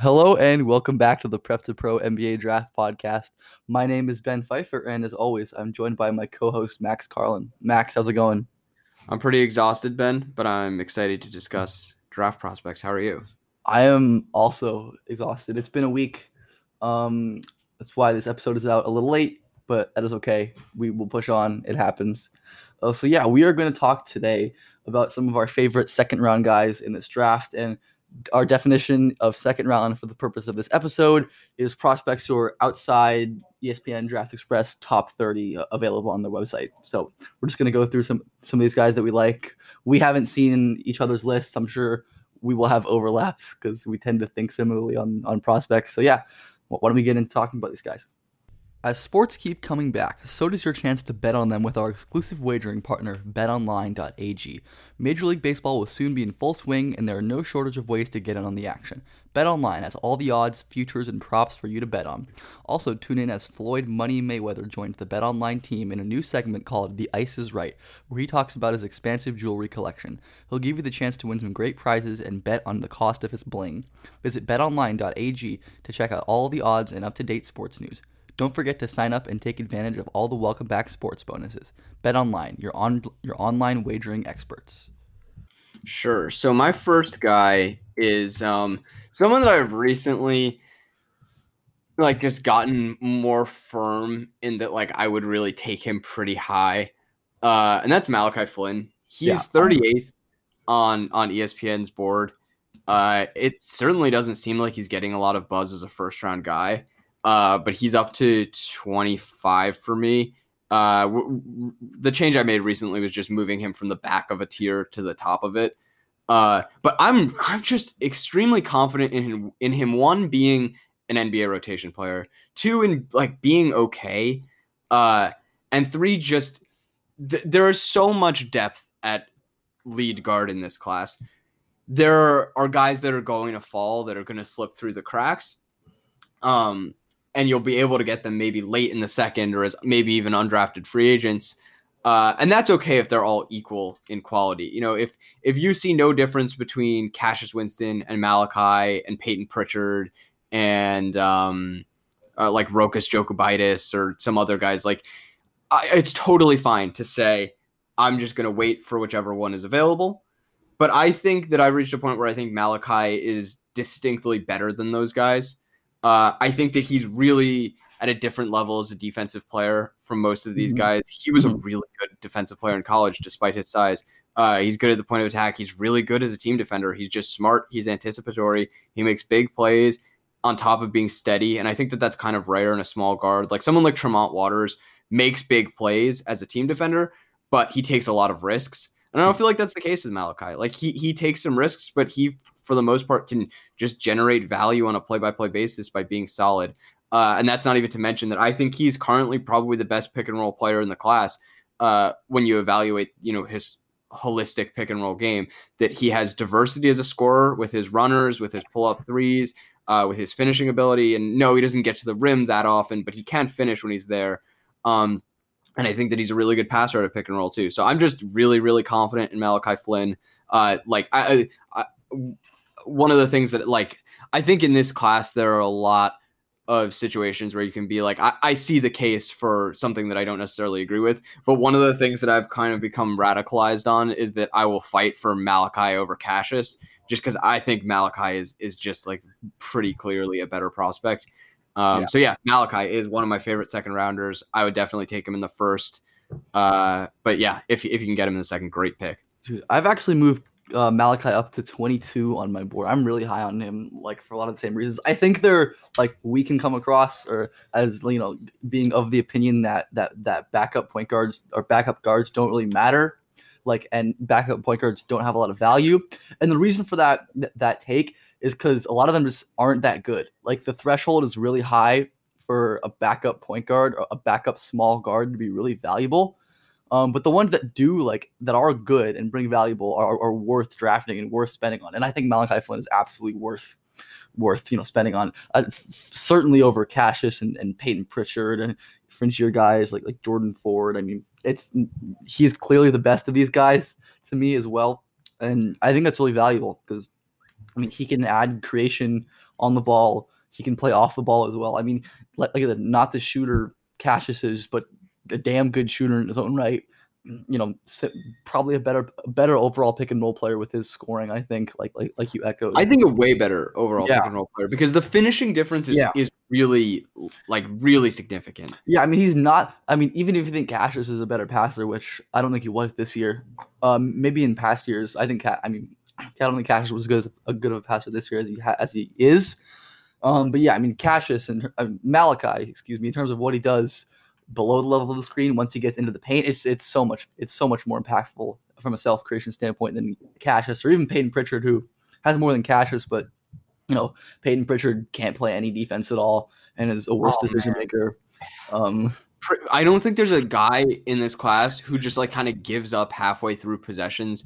Hello and welcome back to the Prep to Pro NBA Draft Podcast. My name is Ben Pfeiffer, and as always, I'm joined by my co-host Max Carlin. Max, how's it going? I'm pretty exhausted, Ben, but I'm excited to discuss draft prospects. How are you? I am also exhausted. It's been a week. Um, that's why this episode is out a little late, but that is okay. We will push on. It happens. Uh, so yeah, we are going to talk today about some of our favorite second round guys in this draft and our definition of second round for the purpose of this episode is prospects who are outside ESPN Draft Express top 30 uh, available on their website. So we're just going to go through some some of these guys that we like. We haven't seen each other's lists. I'm sure we will have overlap because we tend to think similarly on on prospects. So yeah, why don't we get into talking about these guys? As sports keep coming back, so does your chance to bet on them with our exclusive wagering partner, betonline.ag. Major League Baseball will soon be in full swing, and there are no shortage of ways to get in on the action. BetOnline has all the odds, futures, and props for you to bet on. Also, tune in as Floyd Money Mayweather joins the BetOnline team in a new segment called The Ice is Right, where he talks about his expansive jewelry collection. He'll give you the chance to win some great prizes and bet on the cost of his bling. Visit betonline.ag to check out all the odds and up to date sports news. Don't forget to sign up and take advantage of all the welcome back sports bonuses. Bet online, your on your online wagering experts. Sure. So my first guy is um, someone that I've recently like just gotten more firm in that like I would really take him pretty high. Uh, and that's Malachi Flynn. He's Yeah. 38th on on ESPN's board. Uh, it certainly doesn't seem like he's getting a lot of buzz as a first round guy. Uh, but he's up to 25 for me. Uh, w- w- the change I made recently was just moving him from the back of a tier to the top of it. Uh, but I'm I'm just extremely confident in him, in him. One being an NBA rotation player, two in like being okay, uh, and three just th- there is so much depth at lead guard in this class. There are guys that are going to fall that are going to slip through the cracks. Um, and you'll be able to get them maybe late in the second or as maybe even undrafted free agents. Uh, and that's okay if they're all equal in quality. You know, if if you see no difference between Cassius Winston and Malachi and Payton Pritchard and um, uh, like Rokas Jokubaitis or some other guys, like I, it's totally fine to say I'm just going to wait for whichever one is available. But I think that I've reached a point where I think Malachi is distinctly better than those guys. Uh, I think that he's really at a different level as a defensive player from most of these Mhm. guys. He was a Mhm. really good defensive player in college, despite his size. Uh, he's good at the point of attack. He's really good as a team defender. He's just smart. He's anticipatory. He makes big plays on top of being steady. And I think that that's kind of rare in a small guard. Like someone like Tremont Waters makes big plays as a team defender, but he takes a lot of risks. And I don't feel like that's the case with Malachi. Like he he takes some risks, but he for the most part can just generate value on a play by play basis by being solid. Uh, and that's not even to mention that I think he's currently probably the best pick and roll player in the class. Uh, when you evaluate, you know, his holistic pick and roll game, that he has diversity as a scorer with his runners, with his pull up threes, uh, with his finishing ability. And no, he doesn't get to the rim that often, but he can finish when he's there. Um, and I think that he's a really good passer at a pick and roll too. So I'm just really, really confident in Malachi Flynn. Uh, like I, I, I, one of the things that like I think in this class there are a lot of situations where you can be like, I, I see the case for something that I don't necessarily agree with. But one of the things that I've kind of become radicalized on is that I will fight for Malachi over Cassius, just because I think Malachi is is just like pretty clearly a better prospect. Um, Yeah. So yeah, Malachi is one of my favorite second rounders. I would definitely take him in the first. Uh, but yeah, if if you can get him in the second, great pick. Dude, I've actually moved uh, Malachi up to 22 on my board. I'm really high on him, like for a lot of the same reasons. I think they're like we can come across, or as you know, being of the opinion that that that backup point guards or backup guards don't really matter, like and backup point guards don't have a lot of value. And the reason for that th- that take is because a lot of them just aren't that good. Like the threshold is really high for a backup point guard or a backup small guard to be really valuable. Um, but the ones that do like that are good and bring valuable are, are worth drafting and worth spending on. And I think Malachi Flynn is absolutely worth worth you know spending on. Uh, f- certainly over Cassius and, and Payton Pritchard and fringier guys like like Jordan Ford. I mean, it's he's clearly the best of these guys to me as well, and I think that's really valuable because I mean he can add creation on the ball. He can play off the ball as well. I mean, like, like not the shooter Cassius is, but a damn good shooter in his own right. You know, probably a better, better overall pick and roll player with his scoring. I think, like like like you echoed. I think a way better overall Yeah. pick and roll player because the finishing difference is, Yeah. is really like really significant. Yeah, I mean he's not. I mean, even if you think Cassius is a better passer, which I don't think he was this year, um, maybe in past years, I think. Ca- I mean, I don't think Cassius was good as a good of a passer this year as he ha- as he is. Um, but yeah, I mean Cassius and uh, Malachi, excuse me, in terms of what he does below the level of the screen, once he gets into the paint, it's it's so much it's so much more impactful from a self creation standpoint than Cassius or even Payton Pritchard, who has more than Cassius, but you know Payton Pritchard can't play any defense at all and is a worse Oh, decision man. maker. Um, I don't think there's a guy in this class who just like kind of gives up halfway through possessions.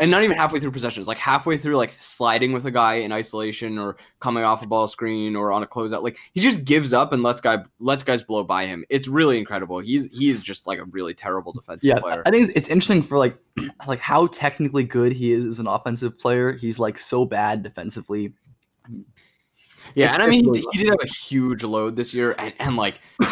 And not even halfway through possessions, like halfway through, like sliding with a guy in isolation or coming off a ball screen or on a closeout. Like he just gives up and lets guy lets guys blow by him. It's really incredible. He's he's just like a really terrible defensive yeah, player. I think it's interesting for like like how technically good he is as an offensive player. He's like so bad defensively. Yeah, It's- and I mean, he, he did have a huge load this year, and, and like,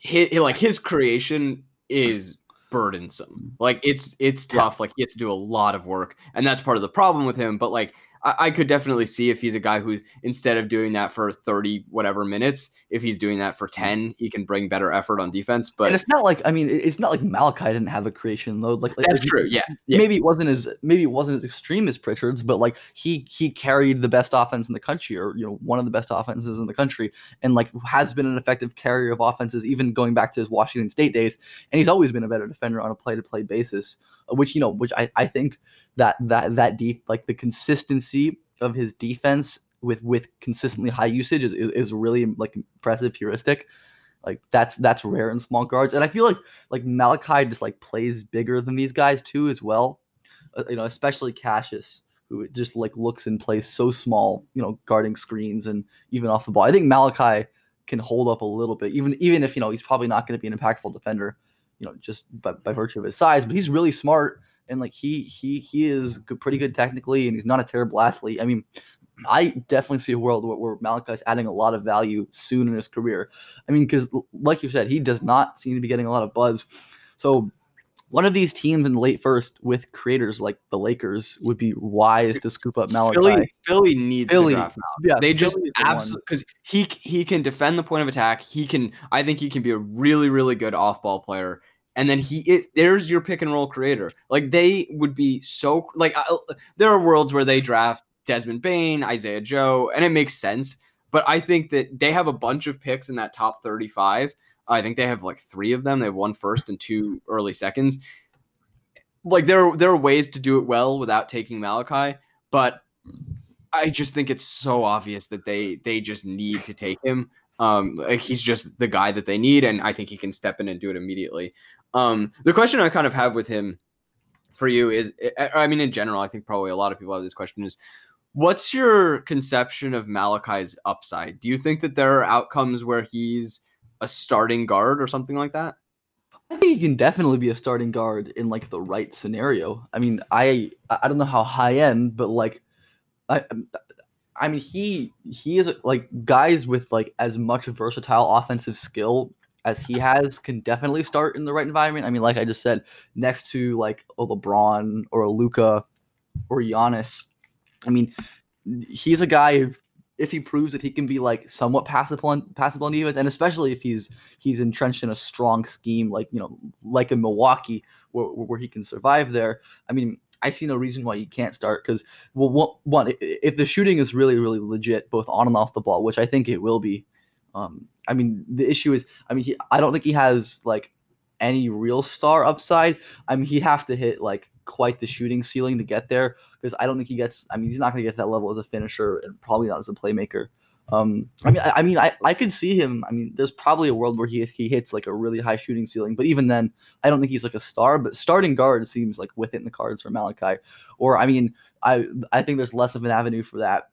his, like his creation is burdensome. Mm. Like it's it's Yeah. tough. Like he has to do a lot of work, and that's part of the problem with him. But like, I, I could definitely see if he's a guy who instead of doing that for thirty whatever minutes, if he's doing that for ten, he can bring better effort on defense. and But it's not like I mean, it's not like Malachi didn't have a creation load. Like, like that's like, true. Yeah, yeah. Maybe it wasn't as maybe it wasn't as extreme as Pritchard's, but like he he carried the best offense in the country, or you know one of the best offenses in the country, and like has been an effective carrier of offenses even going back to his Washington State days, and he's always been a better defender on a play to play basis, which you know which I I think that that that deep like the consistency of his defense with with consistently high usage is, is, is really like impressive heuristic. Like that's that's rare in small guards. And i feel like like malachi just like plays bigger than these guys too as well. Uh, you know especially cassius who just like looks and plays so small you know guarding screens and even off the ball. I think malachi can hold up a little bit even even if you know he's probably not going to be an impactful defender you know just by, by virtue of his size but he's really smart and like he he he is good, pretty good technically and he's not a terrible athlete i mean I definitely see a world where, where Malachi's adding a lot of value soon in his career. I mean, because like you said, he does not seem to be getting a lot of buzz. So one of these teams in the late first with creators like the Lakers would be wise to scoop up Malachi. Philly, Philly needs Philly, to draft yeah, they just Philly is the absolutely because he he can defend the point of attack. He can, I think, he can be a really really good off ball player. And then he is there's your pick and roll creator. Like they would be so like I, uh, there are worlds where they draft Desmond Bane, Isaiah Joe, and it makes sense. But I think that they have a bunch of picks in that top 35. I think they have like three of them. They have one first and two early seconds. Like there there are ways to do it well without taking Malachi, but I just think it's so obvious that they they just need to take him. Um, he's just the guy that they need, and I think he can step in and do it immediately. Um, the question I kind of have with him for you is, I mean, in general, I think probably a lot of people have this question: is what's your conception of Malachi's upside? Do you think that there are outcomes where he's a starting guard or something like that? I think he can definitely be a starting guard in like the right scenario. I mean, I I don't know how high end, but like I I mean, he he is like guys with like as much versatile offensive skill as he has can definitely start in the right environment. I mean, like I just said, next to like a LeBron or a Luka or Giannis. I mean, he's a guy if he proves that he can be like somewhat passable on passable on defense, and especially if he's he's entrenched in a strong scheme like you know like in Milwaukee where, where he can survive there. I mean, I see no reason why he can't start because well, one if the shooting is really really legit both on and off the ball, which I think it will be. Um, I mean, the issue is, I mean, he, I don't think he has like any real star upside. I mean, he'd have to hit like quite the shooting ceiling to get there because I don't think he gets. I mean, he's not going to get to that level as a finisher and probably not as a playmaker. Um, I mean, I, I, mean, I, I could see him. I mean, there's probably a world where he he hits like a really high shooting ceiling, but even then, I don't think he's like a star. But starting guard seems like within the cards for Malachi. Or I mean, I I think there's less of an avenue for that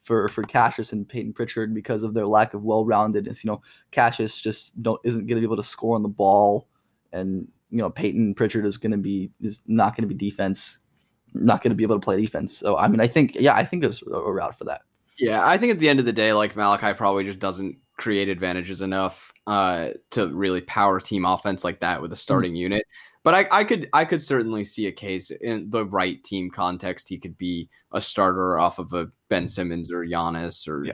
for for Cassius and Payton Pritchard because of their lack of well-roundedness. You know, Cassius just don't isn't going to be able to score on the ball, and you know Payton Pritchard is going to be is not going to be defense, not going to be able to play defense. So I mean, I think yeah, I think there's a, a route for that. Yeah, I think at the end of the day, like Malachi probably just doesn't create advantages enough uh, to really power team offense like that with a hmm. starting mm-hmm. unit. But I, I could I could certainly see a case in the right team context. He could be a starter off of a Ben Simmons or Giannis or yeah.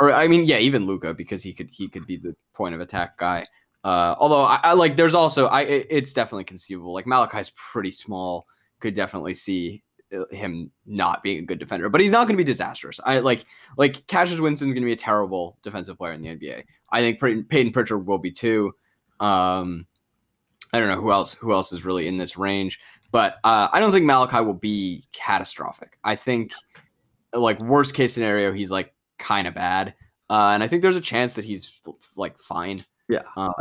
or I mean yeah even Luka because he could he could be the point of attack guy. Uh, although I, I like there's also I it's definitely conceivable like Malachi's pretty small could definitely see uh, him not being a good defender, but he's not going to be disastrous. I like like Cassius Winston's going to be a terrible defensive player in the NBA. I think Payton Pritchard will be too. Um, I don't know who else who else is really in this range, but uh, I don't think Malachi will be catastrophic. I think like worst case scenario, he's like kind of bad, uh, and I think there's a chance that he's like fine. Yeah, uh,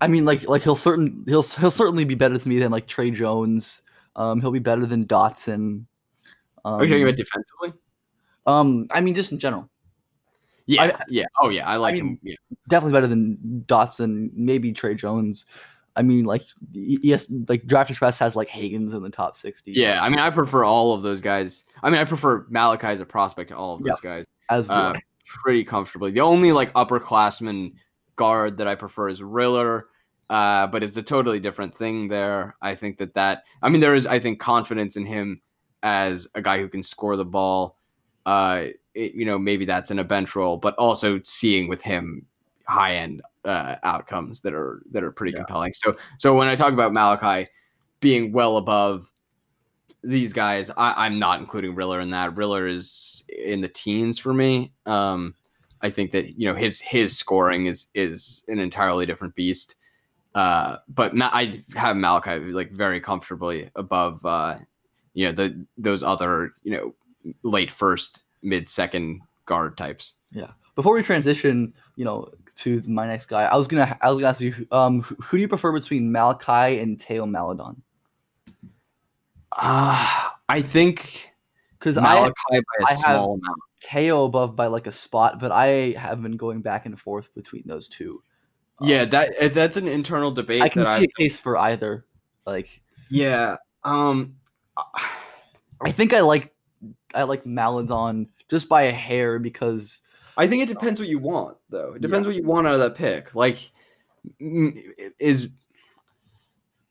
I mean, like like he'll certain he'll he'll certainly be better to me than like Tre Jones um, he'll be better than Dotson. Um, Are you talking about defensively? Um, I mean, just in general. Yeah, I, yeah, oh yeah, I like I mean, him. Yeah. Definitely better than Dotson, maybe Tre Jones. I mean, like yes, like Draft Express has like Hagans in the top sixty. Yeah, I mean, I prefer all of those guys. I mean, I prefer Malachi as a prospect to all of those guys. As uh, pretty comfortably. The only like upperclassman guard that I prefer is Riller uh, but it's a totally different thing there. I think that that I mean there is I think confidence in him as a guy who can score the ball. Uh, it, you know maybe that's in a bench role, but also seeing with him high end uh, outcomes that are that are pretty yeah. compelling. So so when I talk about Malachi being well above these guys, I, am not including Riller in that. Riller is in the teens for me. Um, I think that you know his his scoring is is an entirely different beast. Uh, but Ma- I have Malachi like very comfortably above, uh, you know, the those other you know late first, mid second guard types. Yeah. Before we transition, you know, to my next guy, I was gonna I was gonna ask you, um, who do you prefer between Malachi and Theo Maledon? Uh, I think because Malachi I, by a I small amount. Theo above by like a spot, but I have been going back and forth between those two. Yeah, um, that eh, that's an internal debate. I can see I, a case for either. Like, yeah, um, I think I like I like Maledon just by a hair because I think it depends what you want, though. It depends yeah. what you want out of that pick. Like, is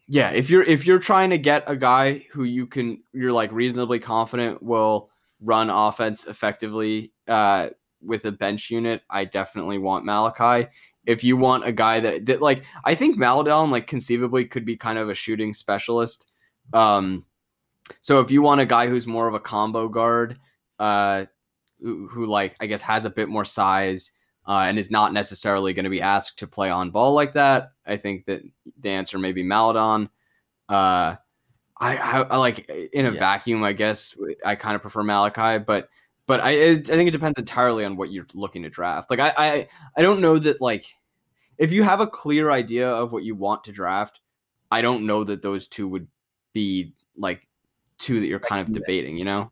yeah, if you're if you're trying to get a guy who you can you're like reasonably confident will run offense effectively uh, with a bench unit, I definitely want Malachi if you want a guy that, that like I think Maledon, like conceivably could be kind of a shooting specialist. Um, so if you want a guy who's more of a combo guard, uh, who, who like I guess has a bit more size uh, and is not necessarily going to be asked to play on ball like that, I think that the answer may be Maledon. Uh, I, I, I, like in a yeah. vacuum, I guess I kind of prefer Malachi, but but I I think it depends entirely on what you're looking to draft. Like I I, I don't know that like if you have a clear idea of what you want to draft, I don't know that those two would be like two that you're kind of debating, you know?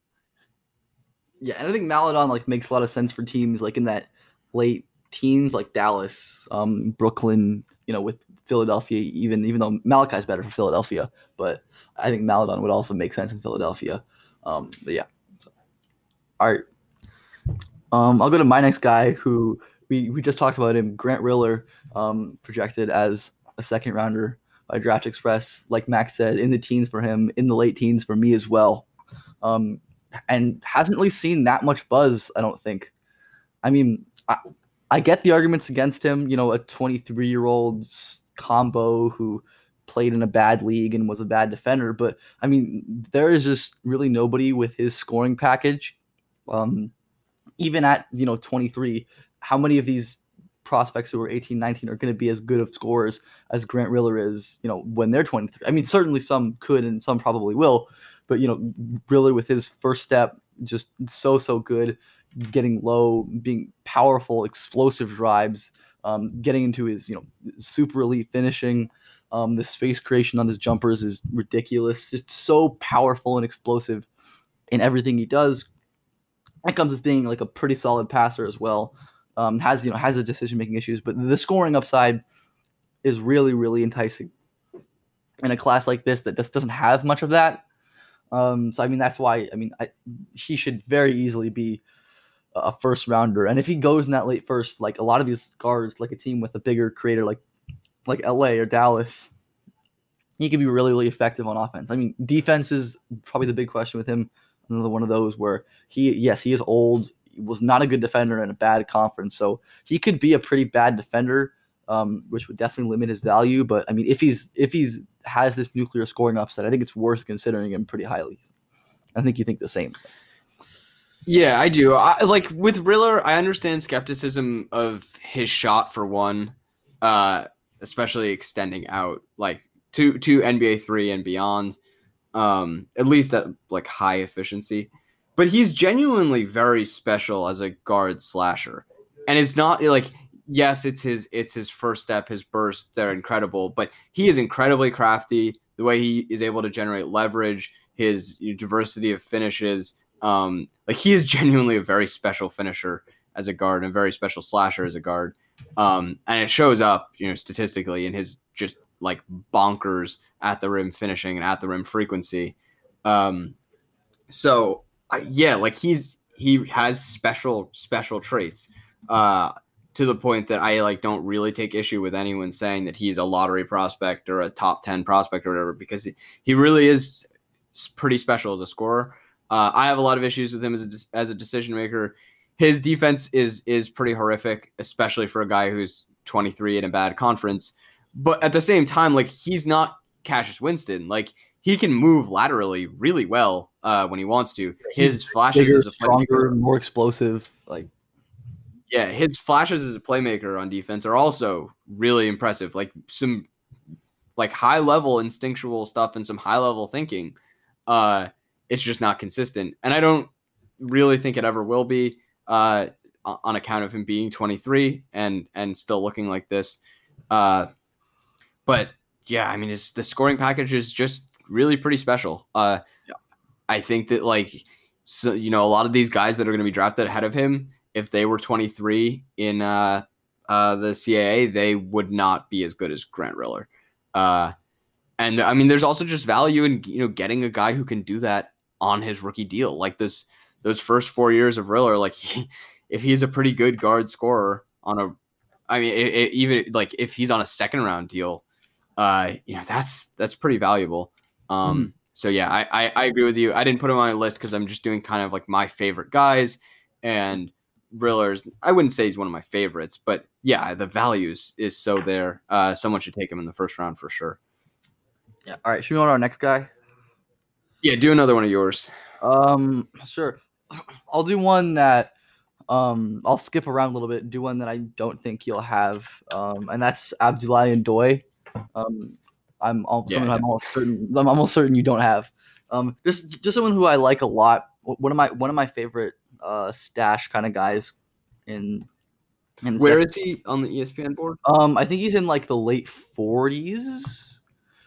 Yeah, and I think Maledon like makes a lot of sense for teams like in that late teens like Dallas, um, Brooklyn, you know, with Philadelphia, even even though Malachi's better for Philadelphia, but I think Maledon would also make sense in Philadelphia. Um, but yeah. So, all right. Um, I'll go to my next guy who we, we just talked about him, Grant Riller, um, projected as a second rounder by Draft Express. Like Max said, in the teens for him, in the late teens for me as well. Um, and hasn't really seen that much buzz, I don't think. I mean, I, I get the arguments against him, you know, a 23 year old combo who played in a bad league and was a bad defender. But I mean, there is just really nobody with his scoring package. Um, even at, you know, 23, how many of these prospects who are 18, 19 are going to be as good of scorers as Grant Riller is, you know, when they're 23? I mean, certainly some could and some probably will, but, you know, Riller with his first step, just so, so good, getting low, being powerful, explosive drives, um, getting into his, you know, super elite finishing. Um, the space creation on his jumpers is ridiculous. Just so powerful and explosive in everything he does. It comes with being like a pretty solid passer as well. Um, has you know has the decision making issues, but the scoring upside is really really enticing in a class like this that just doesn't have much of that. Um, so I mean that's why I mean I, he should very easily be a first rounder, and if he goes in that late first, like a lot of these guards, like a team with a bigger creator like like LA or Dallas, he could be really really effective on offense. I mean defense is probably the big question with him. Another one of those where he yes he is old, was not a good defender in a bad conference. So he could be a pretty bad defender, um, which would definitely limit his value. But I mean, if he's if he's has this nuclear scoring upset, I think it's worth considering him pretty highly. I think you think the same. Yeah, I do. I, like with Riller, I understand skepticism of his shot for one, uh, especially extending out like to to NBA three and beyond. Um, at least at like high efficiency but he's genuinely very special as a guard slasher. And it's not like yes, it's his it's his first step, his burst, they're incredible, but he is incredibly crafty. The way he is able to generate leverage, his diversity of finishes, um, like he is genuinely a very special finisher as a guard and a very special slasher as a guard. Um, and it shows up, you know, statistically in his just like bonkers at the rim finishing and at the rim frequency. Um, so yeah, like he's he has special special traits. Uh, to the point that I like don't really take issue with anyone saying that he's a lottery prospect or a top 10 prospect or whatever because he, he really is pretty special as a scorer. Uh, I have a lot of issues with him as a, as a decision maker. His defense is is pretty horrific, especially for a guy who's 23 in a bad conference. But at the same time, like he's not Cassius Winston. Like he can move laterally really well uh, when he wants to. His He's flashes bigger, as a stronger, more explosive. Like, yeah, his flashes as a playmaker on defense are also really impressive. Like some like high level instinctual stuff and some high level thinking. Uh, it's just not consistent, and I don't really think it ever will be. Uh, on account of him being 23 and and still looking like this. Uh, but yeah, I mean, it's the scoring package is just really pretty special. Uh. I think that like so you know a lot of these guys that are going to be drafted ahead of him, if they were 23 in uh, uh, the NCAA, they would not be as good as Grant Riller. Uh, and I mean, there's also just value in you know getting a guy who can do that on his rookie deal. Like this, those first four years of Riller, like he, if he's a pretty good guard scorer on a, I mean, it, it, even like if he's on a second round deal, uh, you know that's that's pretty valuable. Um, mm. So yeah, I, I, I agree with you. I didn't put him on my list because I'm just doing kind of like my favorite guys and Riller's. I wouldn't say he's one of my favorites, but yeah, the values is so there. Uh, someone should take him in the first round for sure. Yeah. All right. Should we go on our next guy? Yeah. Do another one of yours. Um. Sure. I'll do one that. Um. I'll skip around a little bit. Do one that I don't think you'll have. Um. And that's Abdoulaye Ndoye. Um. I'm almost, yeah. I'm almost certain. I'm almost certain you don't have. Um, just just someone who I like a lot. One of my one of my favorite uh, stash kind of guys. In, in where is he on the ESPN board? Um, I think he's in like the late 40s,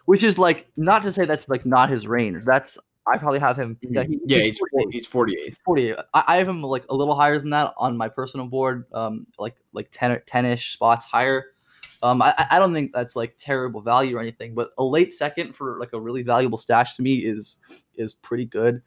which is like not to say that's like not his range. That's I probably have him. Yeah, he, yeah he's, he's 48. 48. I, I, have him like a little higher than that on my personal board. Um, like like 10 10ish spots higher. Um, I, I don't think that's like terrible value or anything, but a late second for like a really valuable stash to me is is pretty good.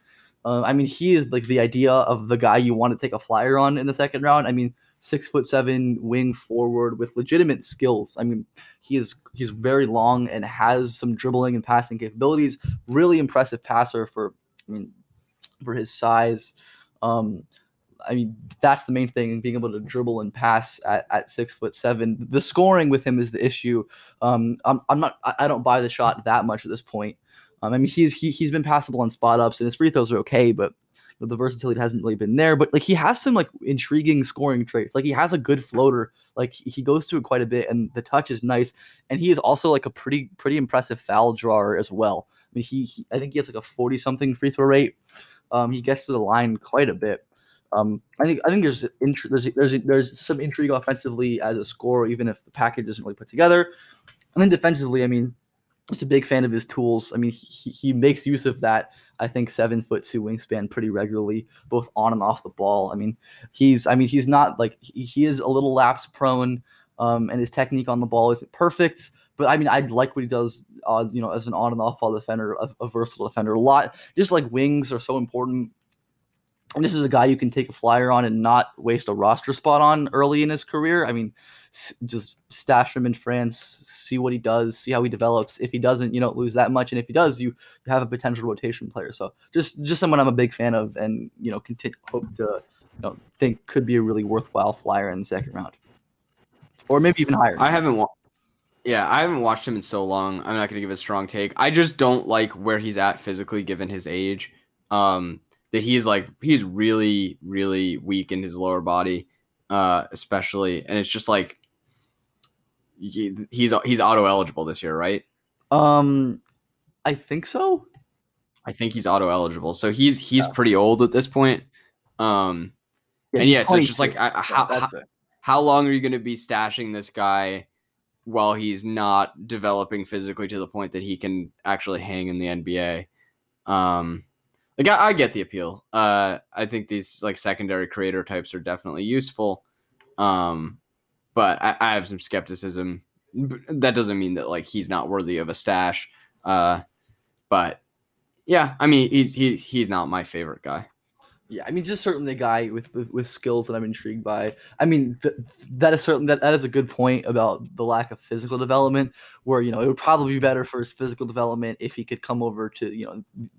Uh, I mean, he is like the idea of the guy you want to take a flyer on in the second round. I mean, six foot seven wing forward with legitimate skills. I mean, he is he's very long and has some dribbling and passing capabilities. Really impressive passer for I mean for his size. Um, I mean, that's the main thing, being able to dribble and pass at, at six foot seven. The scoring with him is the issue. Um, I'm, I'm not, I don't buy the shot that much at this point. Um, I mean, he's he, he's been passable on spot ups and his free throws are okay, but the versatility hasn't really been there. But like he has some like intriguing scoring traits. Like he has a good floater. Like he goes to it quite a bit, and the touch is nice. And he is also like a pretty pretty impressive foul drawer as well. I mean, he, he I think he has like a forty something free throw rate. Um, he gets to the line quite a bit. Um, I think I think there's int- there's there's there's some intrigue offensively as a scorer, even if the package isn't really put together. And then defensively, I mean, just a big fan of his tools. I mean, he, he makes use of that. I think seven foot two wingspan pretty regularly, both on and off the ball. I mean, he's I mean he's not like he, he is a little lapse prone, um, and his technique on the ball isn't perfect. But I mean, I'd like what he does, uh, you know, as an on and off ball defender, a, a versatile defender. A lot, just like wings are so important and this is a guy you can take a flyer on and not waste a roster spot on early in his career. I mean, just stash him in France, see what he does, see how he develops. If he doesn't, you don't lose that much, and if he does, you have a potential rotation player. So just just someone I'm a big fan of, and you know, continue hope to you know think could be a really worthwhile flyer in the second round, or maybe even higher. I haven't. Wa- yeah, I haven't watched him in so long. I'm not going to give a strong take. I just don't like where he's at physically, given his age. Um, that he's like he's really really weak in his lower body, uh, especially, and it's just like he, he's he's auto eligible this year, right? Um, I think so. I think he's auto eligible, so he's he's yeah. pretty old at this point. Um, yeah, and yeah, so it's just like I, how how, how long are you going to be stashing this guy? while he's not developing physically to the point that he can actually hang in the NBA. Um, like I, I, get the appeal. Uh, I think these like secondary creator types are definitely useful. Um, but I, I have some skepticism. That doesn't mean that like he's not worthy of a stash. Uh, but yeah, I mean he's he's he's not my favorite guy. Yeah, I mean, just certainly a guy with, with, with skills that I'm intrigued by. I mean, th- that is certainly that, that is a good point about the lack of physical development. Where you know it would probably be better for his physical development if he could come over to you know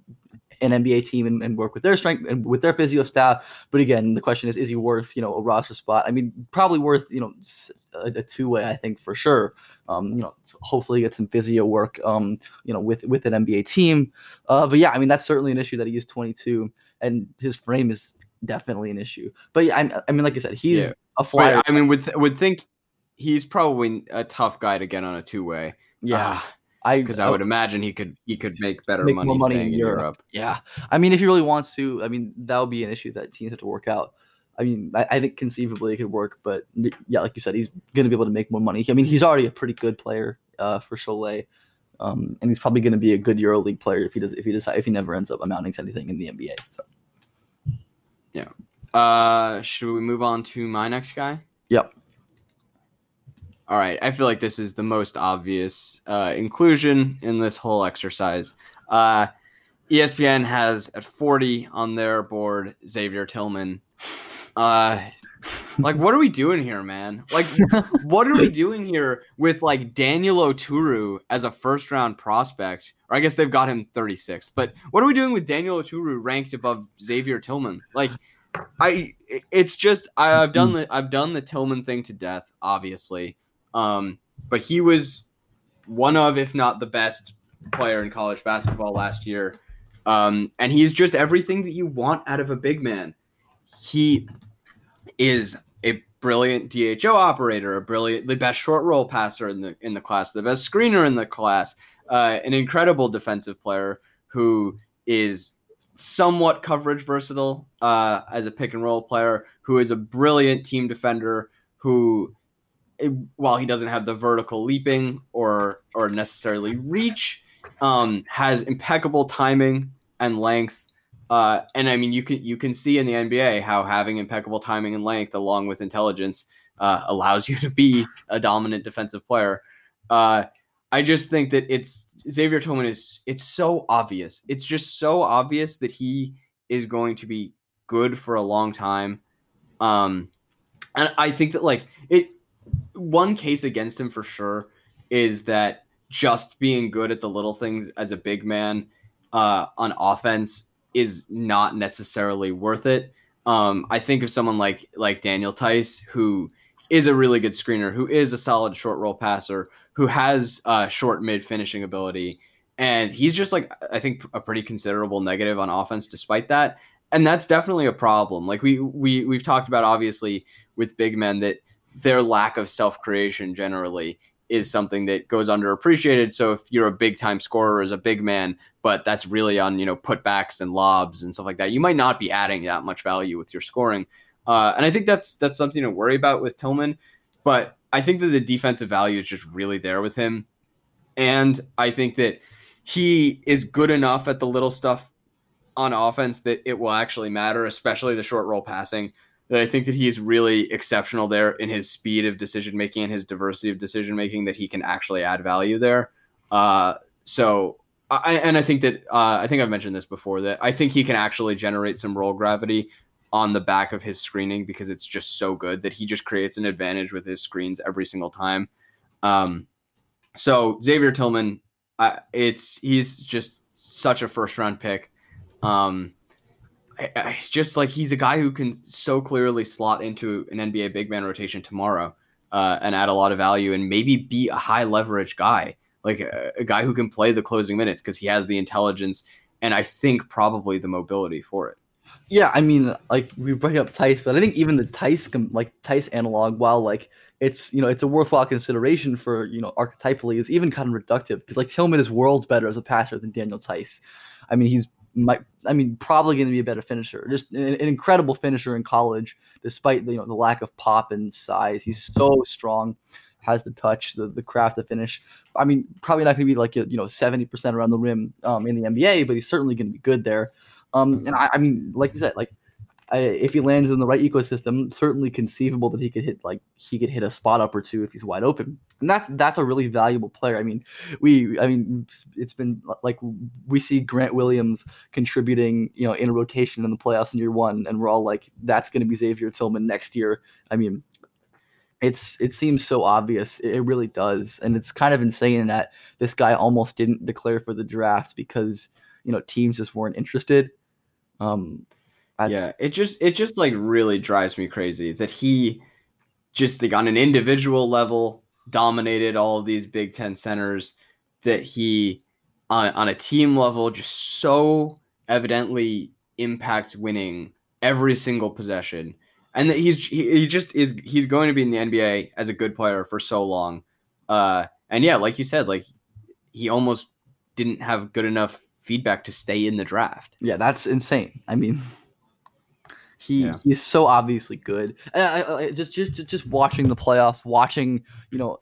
an NBA team and, and, work with their strength and with their physio staff. But again, the question is, is he worth, you know, a roster spot? I mean, probably worth, you know, a, a two way, I think for sure. Um, you know, hopefully get some physio work, um, you know, with, with an NBA team. Uh, but yeah, I mean, that's certainly an issue that he is 22 and his frame is definitely an issue. But yeah, I, I mean, like I said, he's yeah. a flyer. I mean, would, would think he's probably a tough guy to get on a two way. Yeah. Uh, I because I would imagine he could he could make better make money, money staying in Europe. Europe. Yeah, I mean, if he really wants to, I mean, that would be an issue that teams have to work out. I mean, I, I think conceivably it could work, but yeah, like you said, he's going to be able to make more money. I mean, he's already a pretty good player uh, for Cholet, um, and he's probably going to be a good EuroLeague player if he does if he decide if he never ends up amounting to anything in the NBA. So, yeah. Uh, should we move on to my next guy? Yep. All right, I feel like this is the most obvious uh, inclusion in this whole exercise. Uh, ESPN has at 40 on their board Xavier Tillman. Uh, like, what are we doing here, man? Like, what are we doing here with like Daniel Oturu as a first round prospect? Or I guess they've got him 36th. But what are we doing with Daniel Oturu ranked above Xavier Tillman? Like, I, it's just I, I've done the I've done the Tillman thing to death, obviously. Um, but he was one of, if not the best player in college basketball last year. Um, and he's just everything that you want out of a big man. He is a brilliant DHO operator, a brilliant, the best short roll passer in the in the class, the best screener in the class, uh, an incredible defensive player who is somewhat coverage versatile uh, as a pick and roll player, who is a brilliant team defender, who while he doesn't have the vertical leaping or or necessarily reach, um, has impeccable timing and length. Uh, and I mean, you can you can see in the NBA how having impeccable timing and length, along with intelligence, uh, allows you to be a dominant defensive player. Uh, I just think that it's Xavier Tillman is it's so obvious. It's just so obvious that he is going to be good for a long time. Um, and I think that like it, one case against him for sure is that just being good at the little things as a big man uh, on offense is not necessarily worth it. Um, I think of someone like like Daniel Theis, who is a really good screener, who is a solid short roll passer, who has uh, short mid finishing ability, and he's just like I think a pretty considerable negative on offense despite that, and that's definitely a problem. Like we we we've talked about obviously with big men that their lack of self creation generally is something that goes underappreciated. So if you're a big time scorer as a big man, but that's really on you know putbacks and lobs and stuff like that, you might not be adding that much value with your scoring. Uh, and I think that's that's something to worry about with Tillman. But I think that the defensive value is just really there with him, and I think that he is good enough at the little stuff on offense that it will actually matter, especially the short roll passing that I think that he is really exceptional there in his speed of decision making and his diversity of decision making that he can actually add value there. Uh, so I, and I think that uh, I think I've mentioned this before that I think he can actually generate some roll gravity on the back of his screening because it's just so good that he just creates an advantage with his screens every single time. Um, so Xavier Tillman, it's he's just such a first round pick. Um, it's just like he's a guy who can so clearly slot into an NBA big man rotation tomorrow uh, and add a lot of value and maybe be a high leverage guy, like a, a guy who can play the closing minutes because he has the intelligence and I think probably the mobility for it. Yeah, I mean, like we bring up Theis, but I think even the Theis, like Theis analog, while like it's you know it's a worthwhile consideration for you know archetypally, is even kind of reductive because like Tillman is worlds better as a passer than Daniel Theis. I mean, he's might I mean probably going to be a better finisher. Just an, an, incredible finisher in college, despite the you know the lack of pop and size. He's so strong, has the touch, the the craft to finish. I mean, probably not going to be like you know seventy percent around the rim um, in the NBA, but he's certainly going to be good there. Um, and I, I mean, like you said, like I, if he lands in the right ecosystem, certainly conceivable that he could hit like he could hit a spot up or two if he's wide open, and that's that's a really valuable player. I mean, we I mean it's been like we see Grant Williams contributing, you know, in a rotation in the playoffs in year one, and we're all like, that's going to be Xavier Tillman next year. I mean, it's it seems so obvious, it really does, and it's kind of insane that this guy almost didn't declare for the draft because you know teams just weren't interested. Um, that's, yeah, it just it just like really drives me crazy that he just like on an individual level dominated all of these Big Ten centers. That he on on a team level just so evidently impact winning every single possession, and that he's he, he just is he's going to be in the NBA as a good player for so long. Uh, and yeah, like you said, like he almost didn't have good enough feedback to stay in the draft. Yeah, that's insane. I mean. He yeah. he's so obviously good. And I, I, just just just watching the playoffs, watching you know,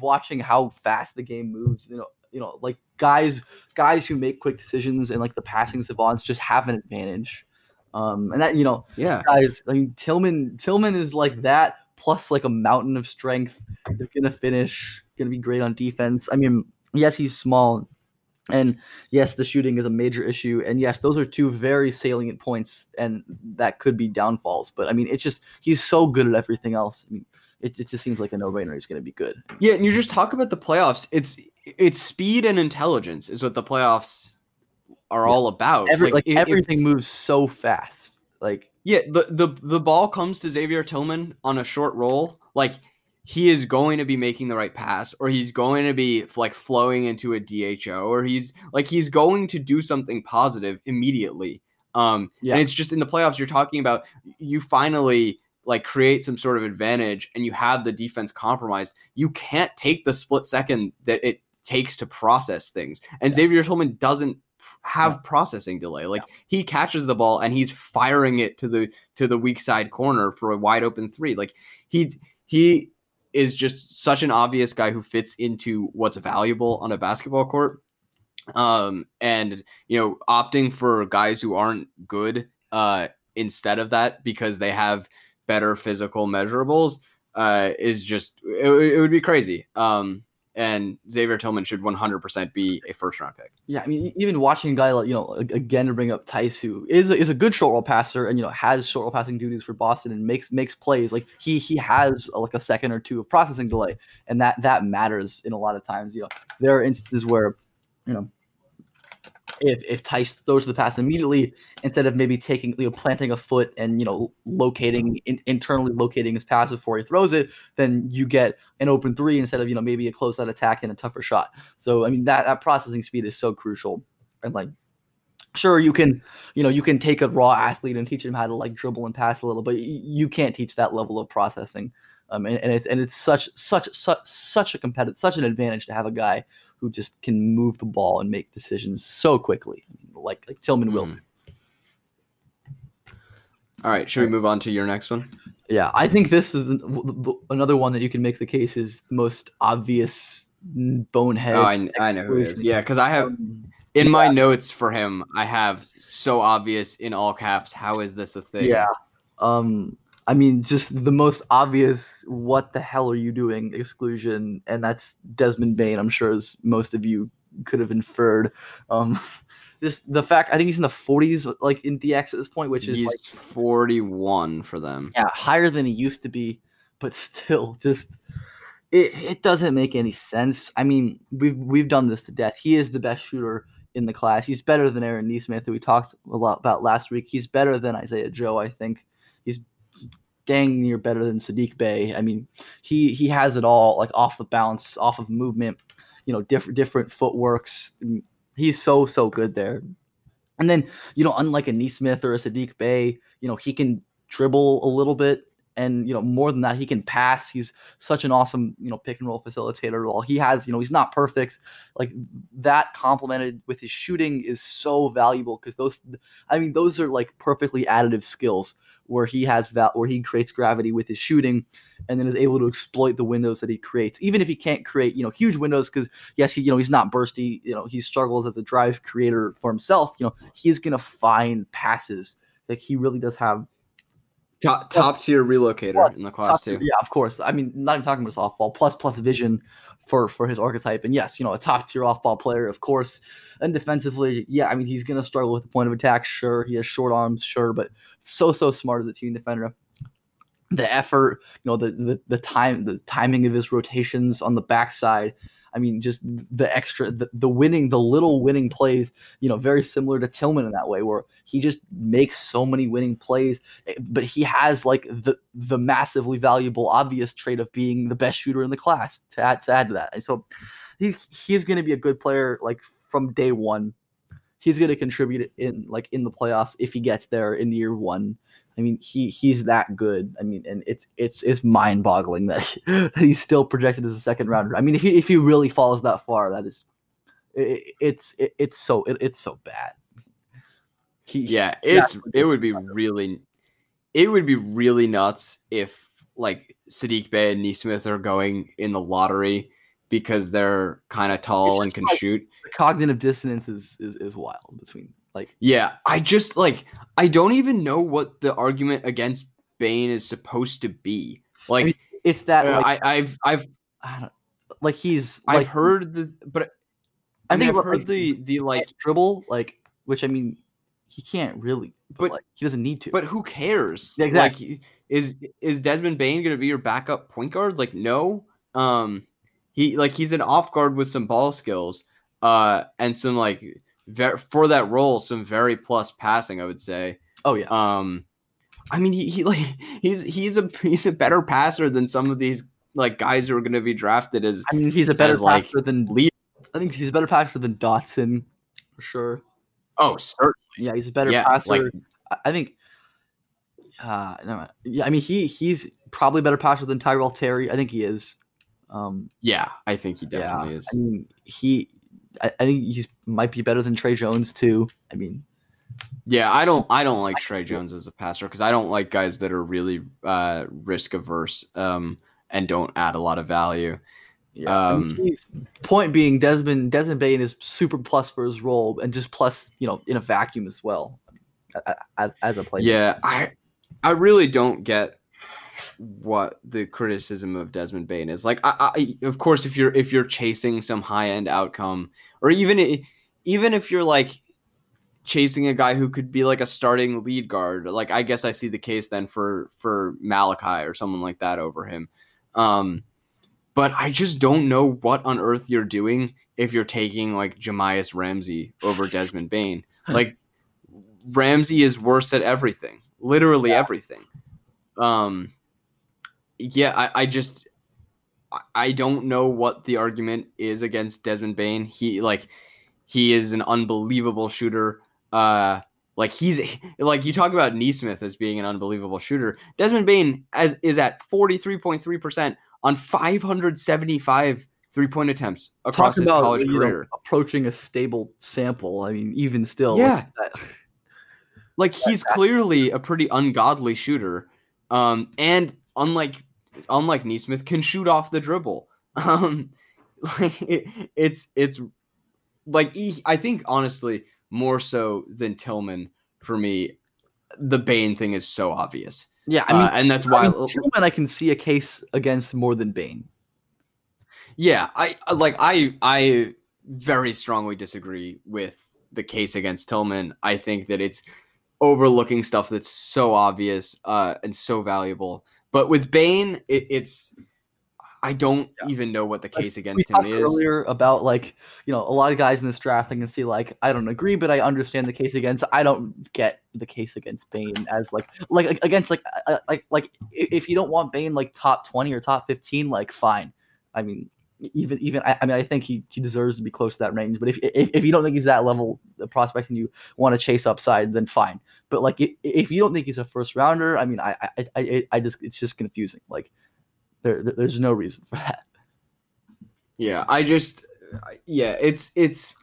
watching how fast the game moves. You know, you know, like guys guys who make quick decisions and like the passing savants just have an advantage. Um, and that you know, yeah, guys. I mean, Tillman Tillman is like that plus like a mountain of strength. Is gonna finish. Gonna be great on defense. I mean, yes, he's small and yes, the shooting is a major issue. And yes, those are two very salient points, and that could be downfalls. But I mean, it's just he's so good at everything else. I mean, it, it just seems like a no brainer. He's going to be good. Yeah, and you just talk about the playoffs. It's it's speed and intelligence is what the playoffs are yeah. all about. Every, like, like everything if, moves so fast. Like yeah, the the the ball comes to Xavier Tillman on a short roll. Like he is going to be making the right pass or he's going to be like flowing into a DHO or he's like he's going to do something positive immediately. Um yeah. and it's just in the playoffs you're talking about you finally like create some sort of advantage and you have the defense compromised. You can't take the split second that it takes to process things. And yeah. Xavier Tillman doesn't have processing delay. Like yeah. he catches the ball and he's firing it to the to the weak side corner for a wide open three. Like he's he is just such an obvious guy who fits into what's valuable on a basketball court. Um, and you know, opting for guys who aren't good uh, instead of that because they have better physical measurables uh, is just it, it would be crazy. Um, and Xavier Tillman should 100% be a first round pick. Yeah, I mean, even watching a guy like you know, again to bring up Theis, who is a, is a good short roll passer, and you know has short roll passing duties for Boston and makes makes plays. Like he he has a, like a second or two of processing delay, and that that matters in a lot of times. You know, there are instances where, you know, if if Theis throws the pass immediately instead of maybe taking you know planting a foot and you know locating in, internally locating his pass before he throws it, then you get an open three instead of you know maybe a close out attack and a tougher shot. So I mean that that processing speed is so crucial, and like sure you can you know you can take a raw athlete and teach him how to like dribble and pass a little, but you can't teach that level of processing. Um, and, and it's and it's such such such such a competitive such an advantage to have a guy who just can move the ball and make decisions so quickly, like like Tillman will. Mhm. All right, should we move on to your next one? Yeah, I think this is an- w- w- another one that you can make the case is the most obvious bonehead. Oh, I, I know who it is. Yeah, because I have in my notes for him, I have so obvious in all caps. How is this a thing? Yeah. Um, I mean, just the most obvious. What the hell are you doing? Exclusion, and that's Desmond Bane. I'm sure as most of you could have inferred. Um, this the fact I think he's in the 40s, like in DX at this point, which is he's like 41 for them. yeah higher than he used to be, but still just. It, it doesn't make any sense. I mean, we've we've done this to death. He is the best shooter in the class. He's better than Aaron Nesmith, who we talked a lot about last week. He's better than Isaiah Joe, I think. Dang near better than Saddiq Bey. I mean, he he has it all, like off the bounce, off of movement, you know, different different footworks. He's so so good there. And then you know, unlike a Nesmith or a Saddiq Bey, you know, he can dribble a little bit. And you know, more than that, he can pass. He's such an awesome, you know, pick and roll facilitator. While he has, you know, he's not perfect. Like that complemented with his shooting is so valuable because those, I mean, those are like perfectly additive skills where he has val- where he creates gravity with his shooting, and then is able to exploit the windows that he creates. Even if he can't create, you know, huge windows because yes, he, you know, he's not bursty. You know, he struggles as a drive creator for himself. You know, he's gonna find passes. Like he really does have Top, top tier relocator Plus, in the class too. Yeah, of course. I mean, not even talking about softball. Plus, plus vision for for his archetype. And yes, you know, a top tier off ball player, of course. Defensively, yeah, I mean, he's gonna struggle with the point of attack. Sure, he has short arms. Sure, but so so smart as a team defender. The effort, you know, the the, the time, the timing of his rotations on the backside. I mean, just the extra, the, the winning, the little winning plays, you know, very similar to Tillman in that way, where he just makes so many winning plays eh, but he has like the the massively valuable obvious trait of being the best shooter in the class to add to, add to that and so he's he's going to be a good player like from day one. He's going to contribute in like in the playoffs if he gets there in year one. I mean he he's that good. I mean and it's it's it's mind boggling that, he- that he's still projected as a second rounder. I mean if he if he really falls that far that is it, it's it, it's so it, it's so bad. He, Yeah, Yeah, it's it would be really it would be really nuts if like Saddiq Bey and Nesmith are going in the lottery because they're kind of tall and can like- shoot. The cognitive dissonance is, is is wild between like Yeah, I just like I don't even know what the argument against Bane is supposed to be. Like mean, it's that uh, like, I, I've I've I don't, like he's I've like, heard the but I I, think think I've heard like, the the like dribble like which I mean he can't really but, But- like he doesn't need to But who cares? Yeah, exactly. Like, is is Desmond Bane going to be your backup point guard? Like, no. Um, he like he's an off guard with some ball skills, uh, and some like ver- for that role, some very plus passing. I would say. oh yeah Um, I mean, he, he like he's he's a he's a better passer than some of these like guys who are going to be drafted as I mean he's a better as, like, passer than Lee. I think he's a better passer than Dotson for sure Oh, certainly. yeah he's a better Yeah, passer like I- I think uh no, yeah I mean he he's probably better passer than Tyrell Terry I think he is um yeah, I think he definitely yeah is. I mean he I, I think he might be better than Tre Jones too I mean Yeah, I don't I don't like Tre Jones as a passer because I don't like guys that are really uh, risk averse um, and don't add a lot of value. Yeah, I mean, Um, point being Desmond Desmond Bane is super plus for his role and just plus you know in a vacuum as well as as a player. Yeah, I I really don't get what the criticism of Desmond Bane is. Like, I, I of course, if you're if you're chasing some high end outcome, or even even if you're like chasing a guy who could be like a starting lead guard, like I guess I see the case then for for Malachi or someone like that over him. Um, but I just don't know what on earth you're doing if you're taking like Jahmi'us Ramsey over Desmond Bane. Like Ramsey is worse at everything, literally yeah. everything. Um, yeah, I, I just I don't know what the argument is against Desmond Bane. He like he is an unbelievable shooter. Uh, like he's like you talk about Nesmith as being an unbelievable shooter. Desmond Bane as is at forty three point three percent on five hundred seventy five three point attempts across his about, college career, know, approaching a stable sample. I mean, even still, yeah. Like, like he's clearly a pretty ungodly shooter, um, and unlike unlike Nesmith, can shoot off the dribble. Um, like it, it's it's like he, I think honestly more so than Tillman for me. The Bane thing is so obvious. Yeah, I mean, uh, and that's why I mean, Tillman I can see a case against more than Bane. Yeah, I like I I very strongly disagree with the case against Tillman. I think that it's overlooking stuff that's so obvious uh, and so valuable. But with Bane, it, it's I don't yeah. even know what the case like, against him is. Earlier about like you know a lot of guys in this draft, I can see like I don't agree, but I understand the case against. I don't get the case against Bane as like like against like uh, like like if you don't want Bane like top twenty or top fifteen, like fine. I mean, even even I, I, mean I think he, he deserves to be close to that range. But if, if if you don't think he's that level the prospect and you want to chase upside, then fine. But like if you don't think he's a first rounder, I mean I I I, I just it's just confusing. Like there there's no reason for that. Yeah, I just yeah it's it's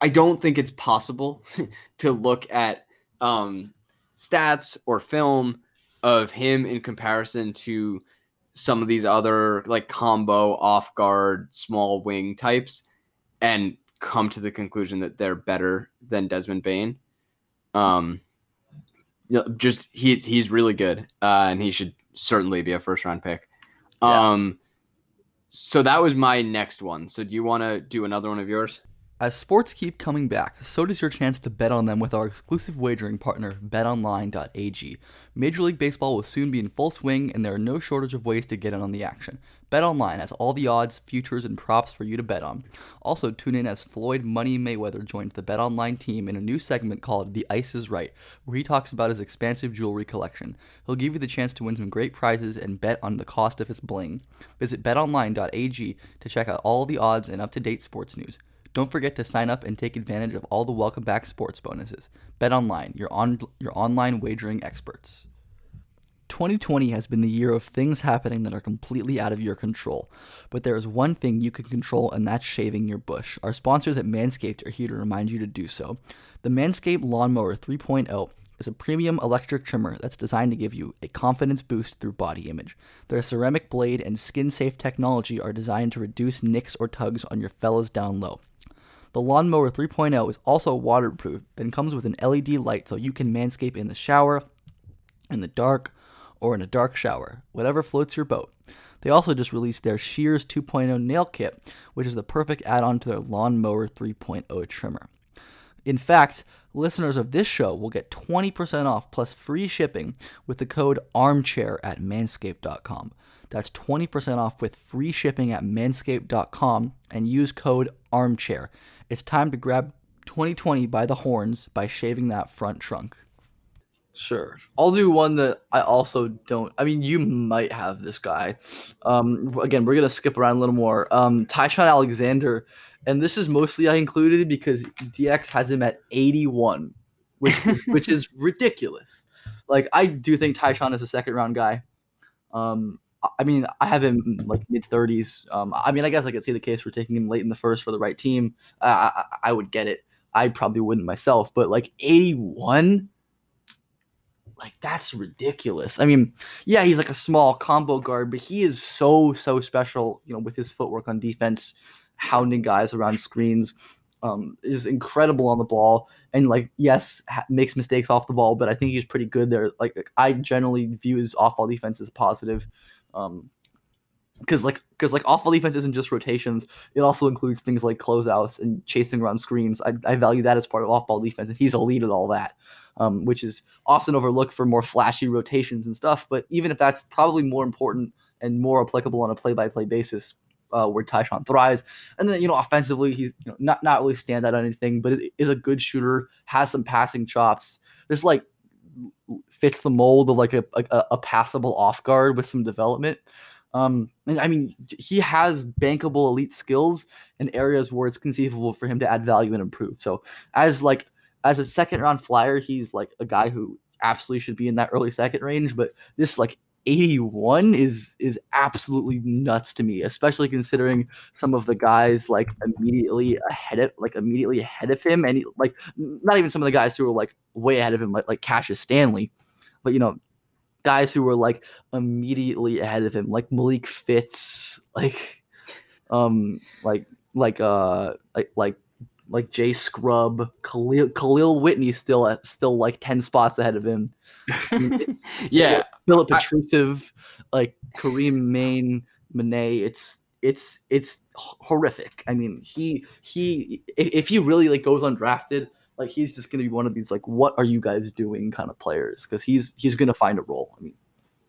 I don't think it's possible to look at um stats or film of him in comparison to some of these other like combo off guard small wing types and come to the conclusion that they're better than Desmond Bane. Um, you know, just he's he's really good, uh, and he should certainly be a first round pick. Um, yeah. so that was my next one. So do you want to do another one of yours? As sports keep coming back, so does your chance to bet on them with our exclusive wagering partner, betonline.ag. Major League Baseball will soon be in full swing, and there are no shortage of ways to get in on the action. BetOnline has all the odds, futures, and props for you to bet on. Also, tune in as Floyd Money Mayweather joins the BetOnline team in a new segment called The Ice is Right, where he talks about his expansive jewelry collection. He'll give you the chance to win some great prizes and bet on the cost of his bling. Visit betonline.ag to check out all the odds and up to date sports news. Don't forget to sign up and take advantage of all the welcome back sports bonuses. Bet online, your on your online wagering experts. 2020 has been the year of things happening that are completely out of your control. But there is one thing you can control, and that's shaving your bush. Our sponsors at Manscaped are here to remind you to do so. The Manscaped Lawnmower 3.0 is a premium electric trimmer that's designed to give you a confidence boost through body image. Their ceramic blade and skin safe technology are designed to reduce nicks or tugs on your fellas down low. The Lawnmower 3.0 is also waterproof and comes with an LED light so you can manscape in the shower, in the dark, or in a dark shower, whatever floats your boat. They also just released their Shears 2.0 nail kit, which is the perfect add on to their Lawnmower 3.0 trimmer. In fact, listeners of this show will get 20% off plus free shipping with the code armchair at manscaped.com. That's 20% off with free shipping at manscaped.com and use code armchair. It's time to grab 2020 by the horns by shaving that front trunk. Sure. I'll do one that I also don't. I mean, you might have this guy. Um, again, we're going to skip around a little more. Um, Ty-Shon Alexander, and this is mostly I included because DX has him at 81, which, which is ridiculous. Like, I do think Ty-Shon is a second round guy. Um, I mean, I have him like mid 30s. Um, I mean, I guess I could see the case for taking him late in the first for the right team. I, I would get it. I probably wouldn't myself, but like 81, like that's ridiculous. I mean, yeah, he's like a small combo guard, but he is so so special. You know, with his footwork on defense, hounding guys around screens. um, is incredible on the ball, and like yes, ha- makes mistakes off the ball, but I think he's pretty good there. Like I generally view his off ball defense as positive, um, because like because like ball defense isn't just rotations; it also includes things like closeouts and chasing around screens. I, I value that as part of off ball defense, and he's elite at all that, um, which is often overlooked for more flashy rotations and stuff. But even if that's probably more important and more applicable on a play by play basis, uh, where Ty-Shon thrives. And then you know offensively, he's you know not not really stand out on anything, but is a good shooter, has some passing chops. There's like fits the mold of like a a, a passable off guard with some development. Um, and I mean, he has bankable elite skills in areas where it's conceivable for him to add value and improve. So as like as a second round flyer, he's like a guy who absolutely should be in that early second range. But this like 81 is is absolutely nuts to me, especially considering some of the guys like immediately ahead of like immediately ahead of him, and he, like not even some of the guys who were like way ahead of him, like like Cassius Stanley, but you know guys who were like immediately ahead of him, like Malik Fitts, like um like like uh like like like Jay Scrubb, Khalil, Kahlil Whitney still at still like ten spots ahead of him. yeah, Filip Petrusev, like Karim Mane, Monet. It's it's it's horrific. I mean, he he if he really like goes undrafted, like he's just gonna be one of these like what are you guys doing kind of players because he's he's gonna find a role. I mean,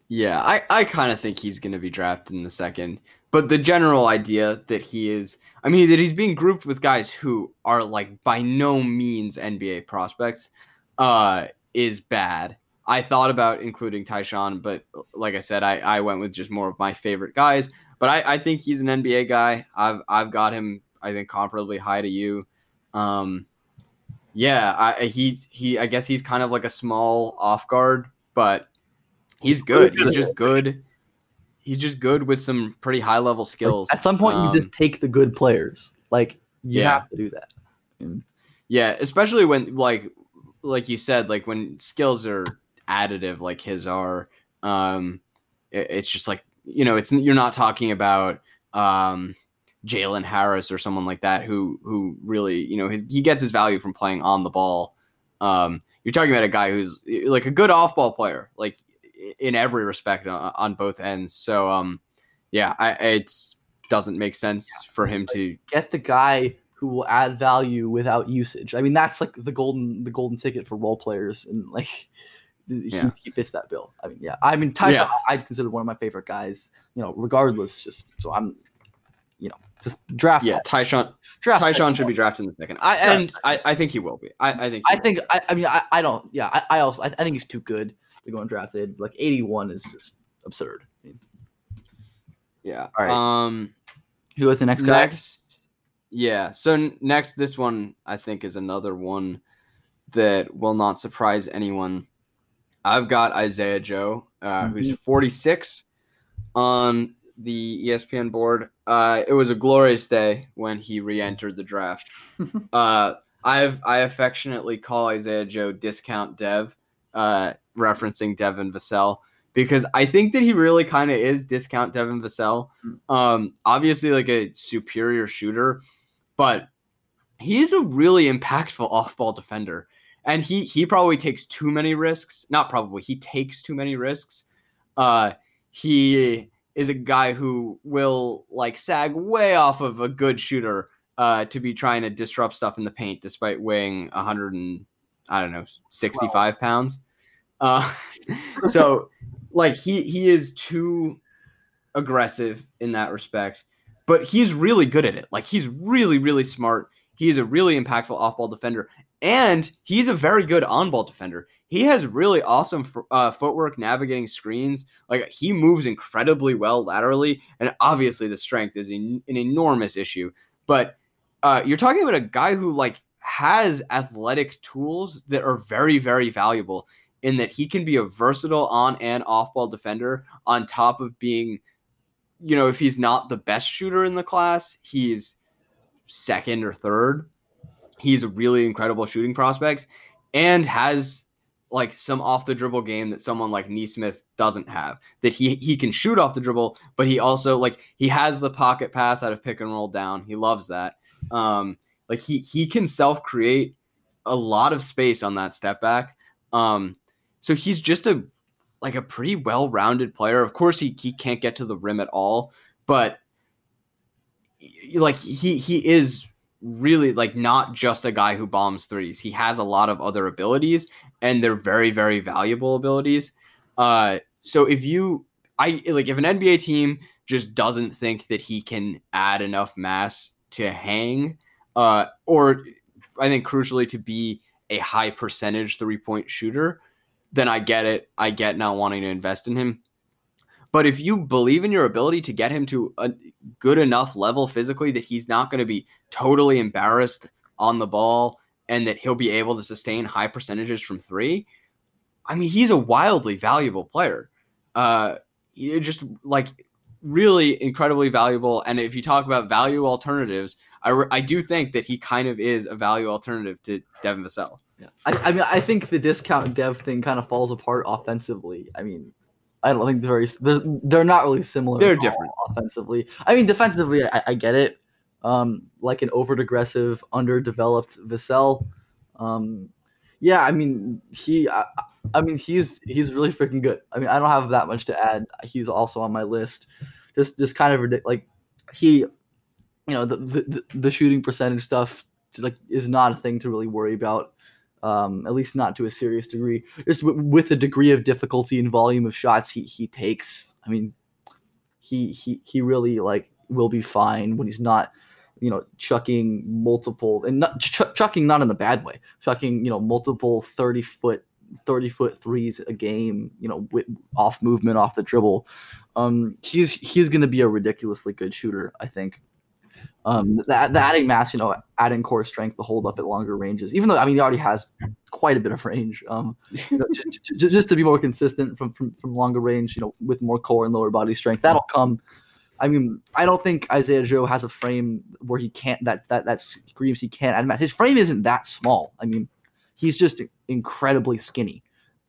yeah, I I kind of think he's gonna be drafted in the second, but the general idea that he is, I mean, that he's being grouped with guys who are like by no means NBA prospects, uh, is bad. I thought about including Ty-Shon, but like I said, I, I went with just more of my favorite guys. But I, I think he's an NBA guy. I've I've got him. I think comparably high to you. Um, yeah, I, he he. I guess he's kind of like a small off guard, but he's good. He's just good. He's just good with some pretty high level skills. Like, at some point, um, you just take the good players. Like you yeah. have to do that. Yeah, especially when like like you said, like when skills are additive like his are. Um, it, it's just like you know, it's you're not talking about um, Jalen Harris or someone like that who who really you know his, he gets his value from playing on the ball. Um, you're talking about a guy who's like a good off ball player, like in every respect on, on both ends. So um, yeah, I, it doesn't make sense for him to get the guy who will add value without usage. I mean, that's like the golden the golden ticket for role players, and like yeah. he fits that bill. I mean, yeah. I mean, Ty, yeah. I consider one of my favorite guys. You know, regardless, just so I'm, you know, just draft. Yeah, Ty-Shon. Draft Ty-Shon should be drafted in the second. I and I, I think he will be. I, I think. I think. I, I, mean, I, I don't. Yeah, I, I also I, I, think he's too good to go undrafted. Like 81 is just absurd. I mean, yeah. All right. Um, who was the next guy? Next. Yeah. So next, this one I think is another one that will not surprise anyone I've got Isaiah Joe, uh, mm-hmm. who's 46 on the ESPN board. Uh, it was a glorious day when he re-entered the draft. uh, I've I affectionately call Isaiah Joe discount Dev, uh, referencing Devin Vassell because I think that he really kind of is discount Devin Vassell. Mm. Um, obviously, like a superior shooter, but he's a really impactful off-ball defender and he he probably takes too many risks. Not probably, he takes too many risks. Uh, he is a guy who will like sag way off of a good shooter uh, to be trying to disrupt stuff in the paint, despite weighing 100 and I don't know 65 pounds. Uh, so like he he is too aggressive in that respect, but he's really good at it. Like he's really really smart. He's a really impactful off-ball defender, and he's a very good on-ball defender. He has really awesome uh, footwork navigating screens. Like he moves incredibly well laterally, and obviously the strength is an, an enormous issue. But uh, you're talking about a guy who like has athletic tools that are very very valuable in that he can be a versatile on and off-ball defender on top of being you know if he's not the best shooter in the class he's second or third he's a really incredible shooting prospect and has like some off the dribble game that someone like Nesmith doesn't have. That he he can shoot off the dribble, but he also like he has the pocket pass out of pick and roll down. He loves that. Um, Like he he can self create a lot of space on that step back. Um, so he's just a like a pretty well rounded player. Of course, he he can't get to the rim at all, but like he he is really like not just a guy who bombs threes. He has a lot of other abilities, and they're very very valuable abilities. Uh, so if you I like if an NBA team just doesn't think that he can add enough mass to hang, uh, or I think crucially to be a high percentage three point shooter, then I get it. I get not wanting to invest in him. But if you believe in your ability to get him to a good enough level physically that he's not going to be totally embarrassed on the ball and that he'll be able to sustain high percentages from three, I mean, he's a wildly valuable player. Uh, just like really incredibly valuable. And if you talk about value alternatives, I, re- I do think that he kind of is a value alternative to Devin Vassell. Yeah. I, I mean, I think the discount dev thing kind of falls apart offensively. I mean, I don't think they're very, they're, they're not really similar. They're different offensively. I mean, defensively, I, I get it. Um, like an over aggressive, underdeveloped Vassell. Um, yeah, I mean, he, I, I mean, he's he's really freaking good. I mean, I don't have that much to add. He's also on my list. Just just kind of ridiculous. Like he, you know, the, the the shooting percentage stuff like is not a thing to really worry about. Um, at least not to a serious degree. Just w- with the degree of difficulty and volume of shots he he takes. I mean, he he he really like will be fine when he's not you know chucking multiple and not ch- chucking not in a bad way chucking you know multiple 30 foot 30 foot threes a game, you know, with, off movement, off the dribble. Um, he's he's going to be a ridiculously good shooter, I think. Um, the, adding mass, you know, adding core strength to hold up at longer ranges, even though I mean he already has quite a bit of range. Um, you know, just, just, to be more consistent from, from from longer range, you know, with more core and lower body strength, that'll come. I mean, I don't think Isaiah Joe has a frame where he can't that that that screams he can't add mass. His frame isn't that small. I mean, he's just incredibly skinny.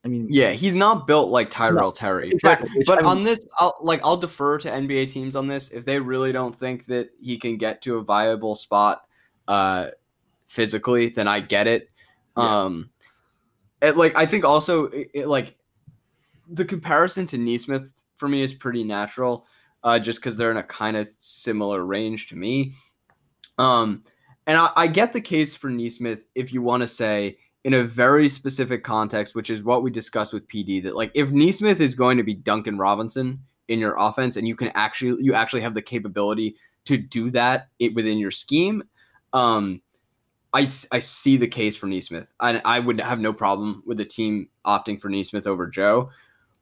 I mean, yeah, he's not built like Tyrell no, Terry. Exactly. But, but I mean, on this, I'll, like I'll defer to NBA teams on this if they really don't think that he can get to a viable spot uh, physically. Then I get it. Yeah. Um, it, like I think also it, it, like the comparison to Nesmith for me is pretty natural, uh, just because they're in a kind of similar range to me. Um, and I, I get the case for Nesmith if you want to say in a very specific context, which is what we discussed with PD. That like if Nesmith is going to be Duncan Robinson in your offense, and you can actually you actually have the capability to do that within your scheme, um, I I see the case for Nesmith. and I would have no problem with the team opting for Nesmith over Joe,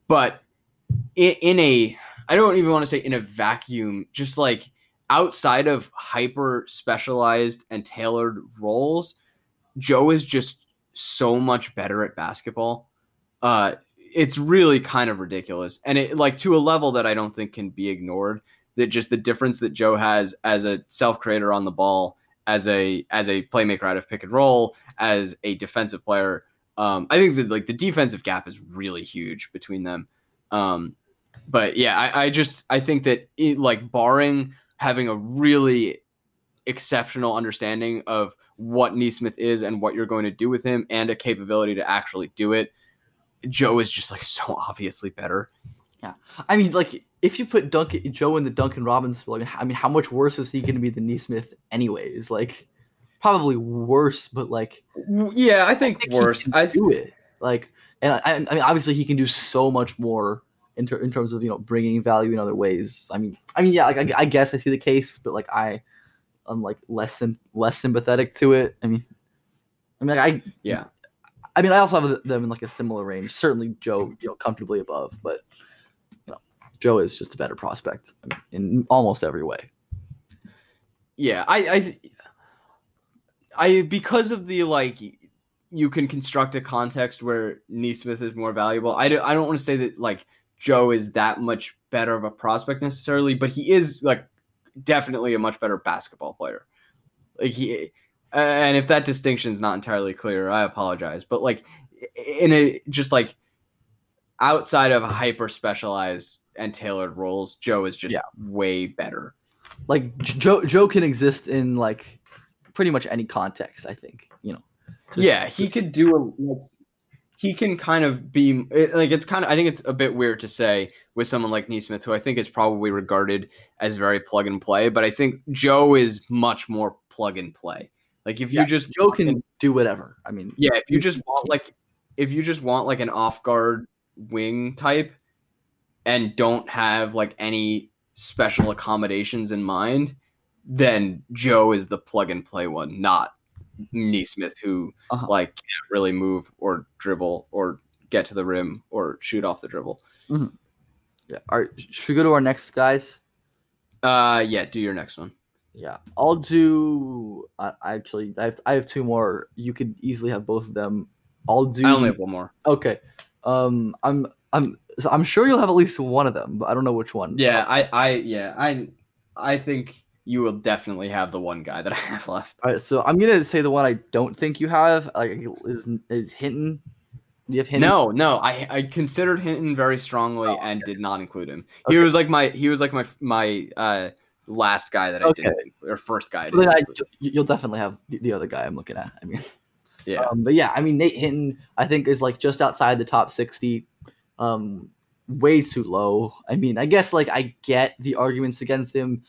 but in, in a I don't even want to say in a vacuum, just like outside of hyper specialized and tailored roles, Joe is just so much better at basketball. Uh, it's really kind of ridiculous, and it like to a level that I don't think can be ignored. That just the difference that Joe has as a self creator on the ball, as a as a playmaker out of pick and roll, as a defensive player. Um, I think that like the defensive gap is really huge between them. Um, but yeah, I, I just I think that it, like barring having a really exceptional understanding of what Nesmith is and what you're going to do with him and a capability to actually do it. Joe is just like so obviously better. Yeah. I mean, like if you put Duncan Joe in the Duncan Robinson, I mean, how much worse is he going to be than Nesmith anyways? Like probably worse, but like yeah, I think, I think worse. I do it. Like and I, I, mean obviously he can do so much more in, ter- in terms of, you know, bringing value in other ways. I mean, I mean yeah, like I, I guess I see the case, but like I I'm like less sim- less sympathetic to it. I mean, I mean, I yeah. I mean, I also have them in like a similar range. Certainly, Joe, you know, comfortably above, but know, Joe is just a better prospect in almost every way. Yeah, I, I, I because of the like, you can construct a context where Nesmith is more valuable. I, do, I don't want to say that like Joe is that much better of a prospect necessarily, but he is like definitely a much better basketball player. Like he, and if that distinction is not entirely clear, I apologize. But like in a just like outside of hyper specialized and tailored roles, Joe is just yeah. way better. Like Joe, Joe can exist in like pretty much any context. I think you know. Just- yeah, he could do a. He can kind of be like it's kind of. I think it's a bit weird to say with someone like Nesmith, who I think is probably regarded as very plug and play, but I think Joe is much more plug and play. Like if you just Joe can an- do whatever. I mean, yeah, if you just want like if you just want like an off guard wing type and don't have like any special accommodations in mind, then Joe is the plug and play one, not Nesmith, who Uh-huh. like can't really move or dribble or get to the rim or shoot off the dribble. yeah. All right, should we go to our next guys? Uh, yeah, do your next one. Yeah, I'll do. I I actually, I have, I have two more. You could easily have both of them. I'll do. I only have one more. Okay. Um, I'm, I'm, so I'm sure you'll have at least one of them, but I don't know which one. Yeah, I, I, yeah, I, I think you will definitely have the one guy that I have left. All right, so I'm gonna say the one I don't think you have. Like, is is Hinton? Do you have Hinton? No, no, I I considered Hinton very strongly Oh, and did not include him. He was like my he was like my my uh last guy that I Okay. didn't or first guy. So then I, you'll definitely have the, the other guy I'm looking at. I mean, Yeah. Um, but yeah, I mean Nate Hinton, I think is like just outside the top sixty. Um, way too low. I mean, I guess like I get the arguments against him,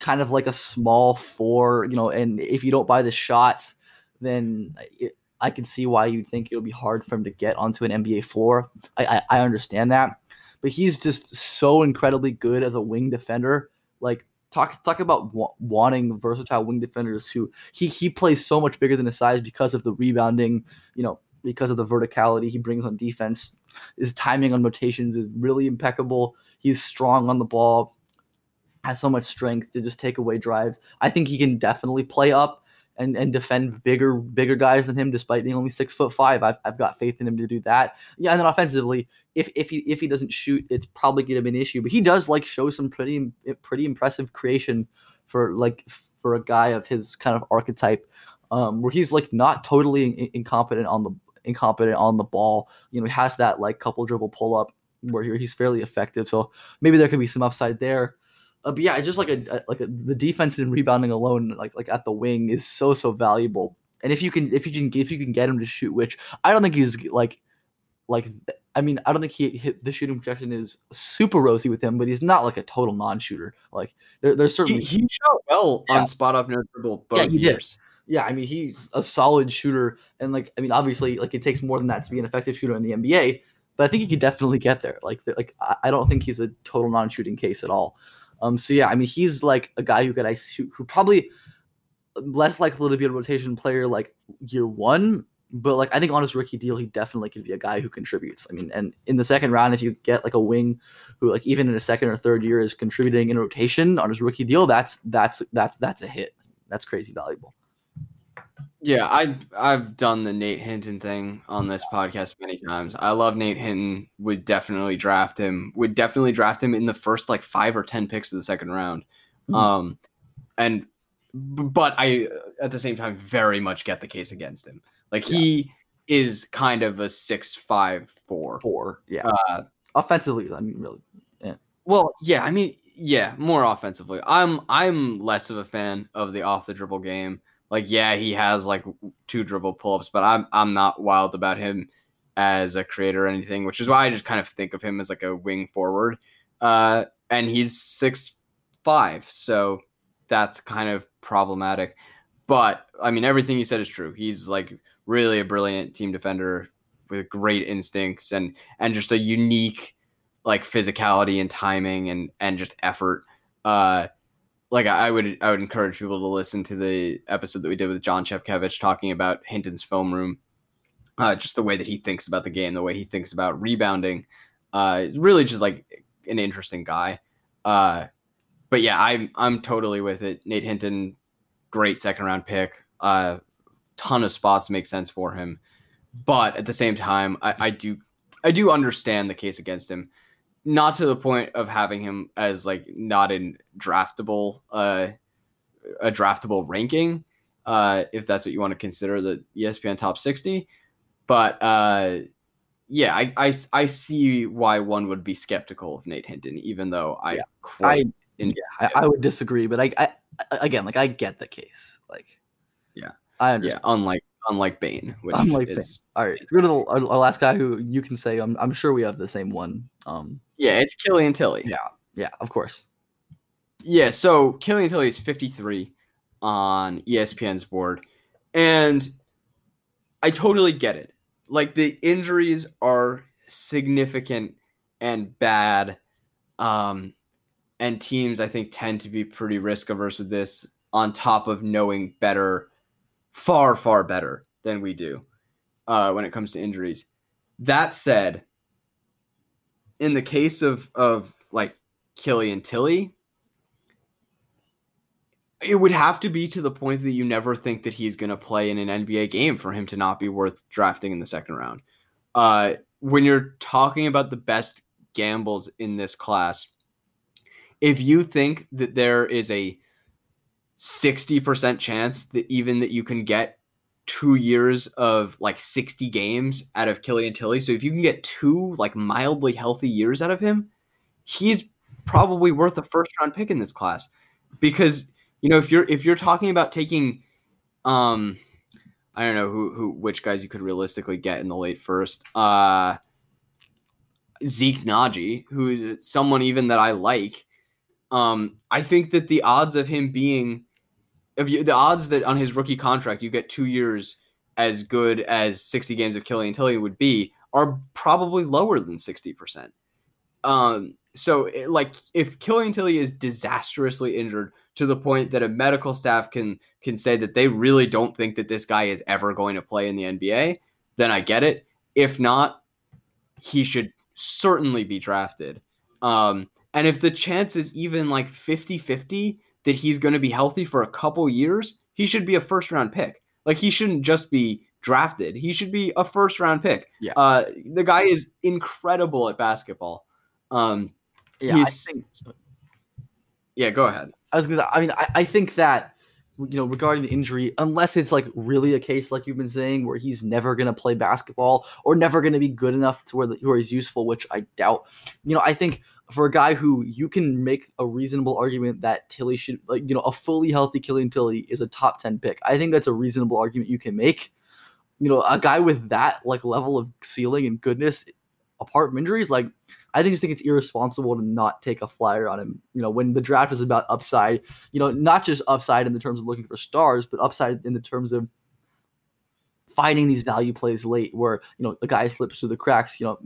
kind of like a small four, you know. And if you don't buy the shots, then it, I can see why you'd think it'll be hard for him to get onto an NBA floor. I, I I understand that, but he's just so incredibly good as a wing defender. Like talk talk about wa- wanting versatile wing defenders who he he plays so much bigger than his size because of the rebounding, you know, because of the verticality he brings on defense. His timing on rotations is really impeccable. He's strong on the ball, has so much strength to just take away drives. I think he can definitely play up and, and defend bigger bigger guys than him, despite being only six foot five. I've, I've got faith in him to do that. Yeah, and then offensively, if if he if he doesn't shoot, it's probably gonna be an issue. But he does like show some pretty pretty impressive creation for like for a guy of his kind of archetype, um, where he's like not totally in- incompetent on the incompetent on the ball. You know, he has that like couple dribble pull up where he- he's fairly effective. So maybe there could be some upside there. Uh, but yeah, just like a, a- like a, the defense and rebounding alone, like like at the wing, is so so valuable. And if you can if you can if you can get him to shoot, which I don't think he's like like I mean I don't think he hit the shooting projection is super rosy with him, but he's not like a total non-shooter. Like there, there's certainly he shot well Yeah. on spot up no dribble both Yeah, he did. yeah, I mean he's a solid shooter, and like I mean obviously like it takes more than that to be an effective shooter in the NBA, but I think he could definitely get there. Like like I, I don't think he's a total non-shooting case at all. Um, so yeah, I mean he's like a guy who could I who, who probably less likely to be a rotation player like year one, but like I think on his rookie deal he definitely could be a guy who contributes. I mean, and in the second round if you get like a wing who like even in a second or third year is contributing in rotation on his rookie deal, that's that's that's that's a hit. That's crazy valuable. Yeah, I I've done the Nate Hinton thing on this podcast many times. I love Nate Hinton. Would definitely draft him. Would definitely draft him in the first like five or ten picks of the second round. Mhm. Um, and but I at the same time very much get the case against him. Like he is kind of a six five four. Four, yeah. Uh, Offensively, I mean, really, Well, yeah, I mean, yeah, more offensively. I'm I'm less of a fan of the off the dribble game. Like, yeah, he has like two dribble pull ups, but I'm I'm not wild about him as a creator or anything, which is why I just kind of think of him as like a wing forward. Uh, and he's six five, so that's kind of problematic. But I mean, everything you said is true. He's like really a brilliant team defender with great instincts and and just a unique like physicality and timing and and just effort. Uh, like I would I would encourage people to listen to the episode that we did with John Chepkevich talking about Hinton's film room. Uh, just the way that he thinks about the game, the way he thinks about rebounding. Uh, really just like an interesting guy. Uh, but yeah, I'm I'm totally with it. Nate Hinton, great second round pick. Uh, ton of spots make sense for him, but at the same time, I, I do I do understand the case against him. Not to the point of having him as like not in draftable uh a draftable ranking, uh, if that's what you want to consider the ESPN top 60. But uh yeah, I, I, I see why one would be skeptical of Nate Hinton, even though I Yeah. quite I in- yeah, I, I would disagree, but I, I again like I get the case. Like Yeah. I Yeah, unlike unlike Bane, which Unlike is All right, go to the our, our last guy who you can say. I'm, I'm sure we have the same one. Um, yeah, it's Killian Tillie. Yeah. yeah, of course. Yeah, so Killian Tillie is 53 on ESPN's board. And I totally get it. Like the injuries are significant and bad. Um and teams I think tend to be pretty risk averse with this on top of knowing better far far better than we do uh when it comes to injuries. That said, in the case of of like Killian Tillie, it would have to be to the point that you never think that he's going to play in an NBA game for him to not be worth drafting in the second round. Uh, when you're talking about the best gambles in this class, if you think that there is a 60% chance that even that you can get two years of like 60 games out of Killian Tillie, so if you can get two like mildly healthy years out of him, he's probably worth a first round pick in this class. Because you know if you're if you're talking about taking um i don't know who who which guys you could realistically get in the late first uh Zeke Nnaji who is someone even that i like um i think that the odds of him being if you the odds that on his rookie contract you get two years as good as 60 games of Killian Tillie would be are probably lower than 60%. Um, so it, like if Killian Tillie is disastrously injured to the point that a medical staff can can say that they really don't think that this guy is ever going to play in the NBA, then I get it. If not, he should certainly be drafted. Um, and if the chance is even like 50-50 that he's going to be healthy for a couple years, he should be a first round pick. Like he shouldn't just be drafted. He should be a first round pick. Yeah. Uh, the guy is incredible at basketball. Um, Yeah, I think. yeah, go ahead. I was gonna. I mean, I, I think that you know regarding the injury, unless it's like really a case like you've been saying, where he's never gonna play basketball or never gonna be good enough to where the, where he's useful, which I doubt. You know, I think for a guy who you can make a reasonable argument that Tillie should like you know a fully healthy Killian Tillie is a top ten pick. I think that's a reasonable argument you can make. You know, a guy with that like level of ceiling and goodness, apart from injuries, like I just think it's irresponsible to not take a flyer on him. You know, when the draft is about upside, you know, not just upside in the terms of looking for stars, but upside in the terms of finding these value plays late where, you know, the guy slips through the cracks, you know,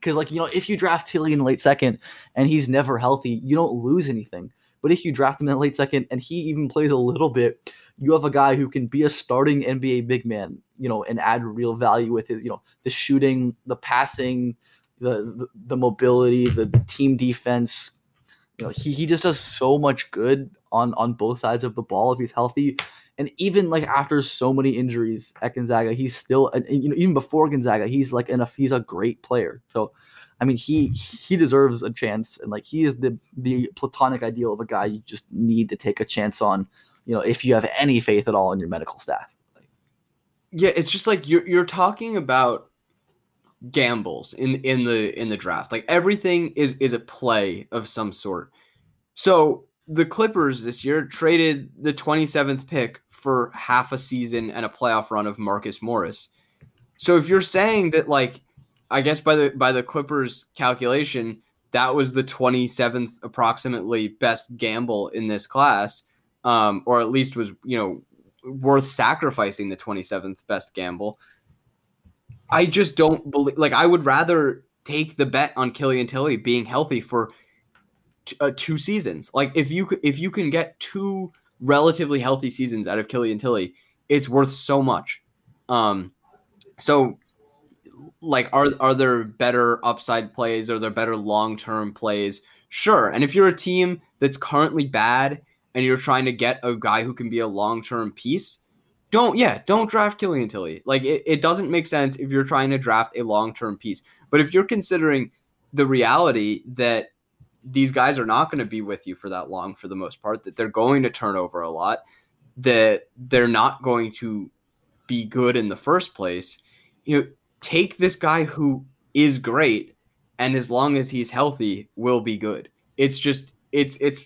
because like, you know, if you draft Tillie in the late second and he's never healthy, you don't lose anything. But if you draft him in the late second and he even plays a little bit, you have a guy who can be a starting NBA big man, you know, and add real value with his, you know, the shooting, the passing, the the, the mobility, the, the team defense. You know, he, he just does so much good on on both sides of the ball if he's healthy. And even like after so many injuries at Gonzaga, he's still you know even before Gonzaga, he's like enough. He's a great player. So, I mean, he he deserves a chance, and like he is the the platonic ideal of a guy you just need to take a chance on. You know, if you have any faith at all in your medical staff. Yeah, it's just like you're you're talking about gambles in in the in the draft. Like everything is is a play of some sort. So the Clippers this year traded the 27th pick for half a season and a playoff run of Marcus Morris. So if you're saying that like I guess by the by the Clippers calculation that was the 27th approximately best gamble in this class um or at least was, you know, worth sacrificing the 27th best gamble. I just don't believe like I would rather take the bet on Killian Tillie being healthy for t- uh, two seasons. Like if you if you can get two relatively healthy seasons out of Killian Tillie, it's worth so much. Um so like are are there better upside plays? Are there better long-term plays? Sure. And if you're a team that's currently bad and you're trying to get a guy who can be a long-term piece, don't yeah, don't draft Killian Tillie. Like it, it doesn't make sense if you're trying to draft a long-term piece. But if you're considering the reality that these guys are not going to be with you for that long for the most part, that they're going to turn over a lot, that they're not going to be good in the first place, you know, take this guy who is great and as long as he's healthy will be good. It's just it's it's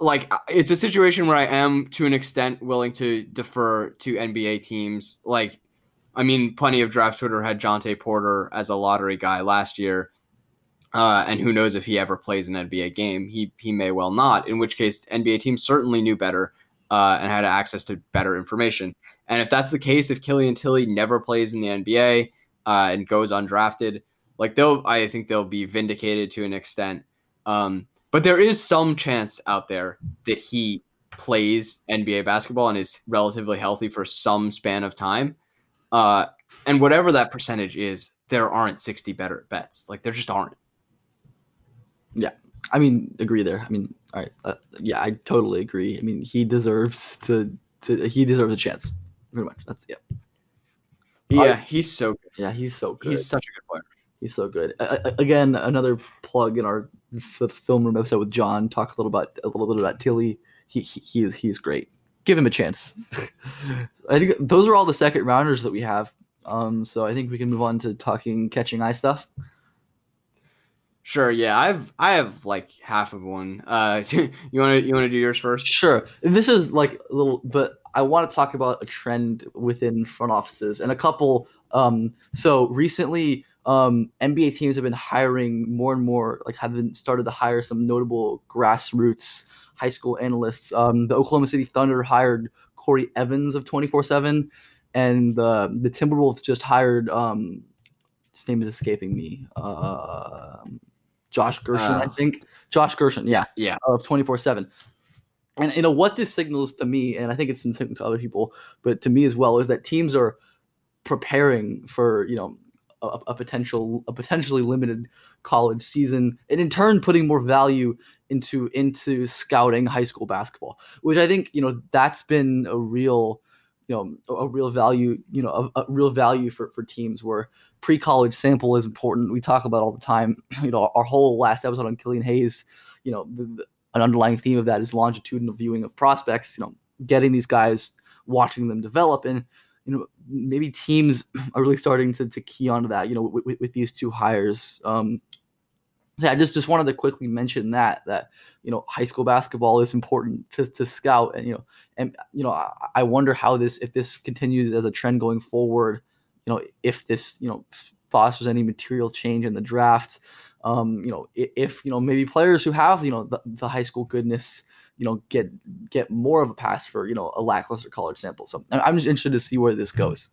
like uh, it's a situation where I am to an extent willing to defer to NBA teams. Like, I mean, plenty of draft Twitter had Jontay Porter as a lottery guy last year. Uh, and who knows if he ever plays an NBA game? He he may well not. In which case, NBA teams certainly knew better uh, and had access to better information. And if that's the case, if Killian Tillie never plays in the NBA uh, and goes undrafted, like they'll, I think they'll be vindicated to an extent. Um, but there is some chance out there that he plays NBA basketball and is relatively healthy for some span of time. Uh, and whatever that percentage is, there aren't 60 better bets. Like there just aren't. I mean, agree there. I mean, all right, uh, yeah, I totally agree. I mean, he deserves to to he deserves a chance. Pretty much. That's yeah. Yeah, he's so good. Yeah, he's so good. He's such a good player. He's so good. Again, another plug in our f- film room episode with John talks a little about a little bit about Tillie. He he, he is he is great. Give him a chance. I think those are all the second rounders that we have. Um, so I think we can move on to talking catching eye stuff. Sure, yeah. I've I have like half of one. Uh you wanna you wanna do yours first? Sure. This is like a little, but I want to talk about a trend within front offices and a couple. Um, so recently, um, NBA teams have been hiring more and more, like have been started to hire some notable grassroots high school analysts. Um, the Oklahoma City Thunder hired Corey Evans of 24 7, and uh, the Timberwolves just hired, um, his name is escaping me, uh, Josh Gershon, I Uh. think. Josh Gershon, yeah Yeah. of 24 7 and you know what this signals to me and i think it's signaling to other people but to me as well is that teams are preparing for you know a, a potential a potentially limited college season and in turn putting more value into into scouting high school basketball which i think you know that's been a real you know a, a real value you know a, a real value for for teams where pre-college sample is important. We talk about all the time. You know our whole last episode on killian hayes you know the, the- an underlying theme of that is longitudinal viewing of prospects you know getting these guys watching them develop. And you know maybe teams are really starting to, to key onto that you know with, with, these two hires. Um so i just just wanted to quickly mention that that you know high school basketball is important to, to scout. And you know and you know I, I wonder how this if this continues as a trend going forward you know if this you know fosters any material change in the draft um, you know, if you know maybe players who have you know the, the high school goodness, you know, get get more of a pass for you know a lackluster college sample. So I'm just interested to see where this goes.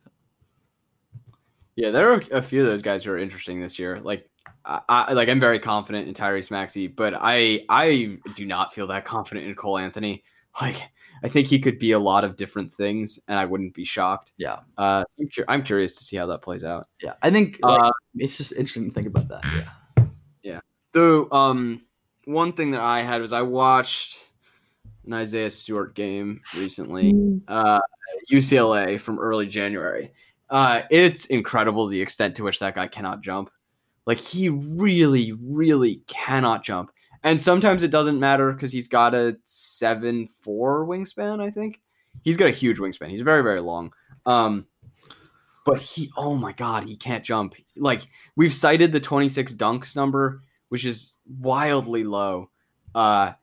Yeah, there are a few of those guys who are interesting this year. Like, I like I'm very confident in Tyrese Maxey, but I I do not feel that confident in Cole Anthony. Like, I think he could be a lot of different things, and I wouldn't be shocked. Yeah, Uh, I'm, cur- I'm curious to see how that plays out. yeah. I think like, Uh, it's just interesting to think about that. Yeah, yeah. the um one thing that I had was I watched an Isaiah Stewart game recently. uh, UCLA from early January. Uh, it's incredible the extent to which that guy cannot jump. Like he really, really cannot jump. And sometimes it doesn't matter because he's got a seven four wingspan. I think he's got a huge wingspan. He's very, very long. Um, but he, oh my god, he can't jump. Like we've cited the twenty six dunks number, which is wildly low. Uh,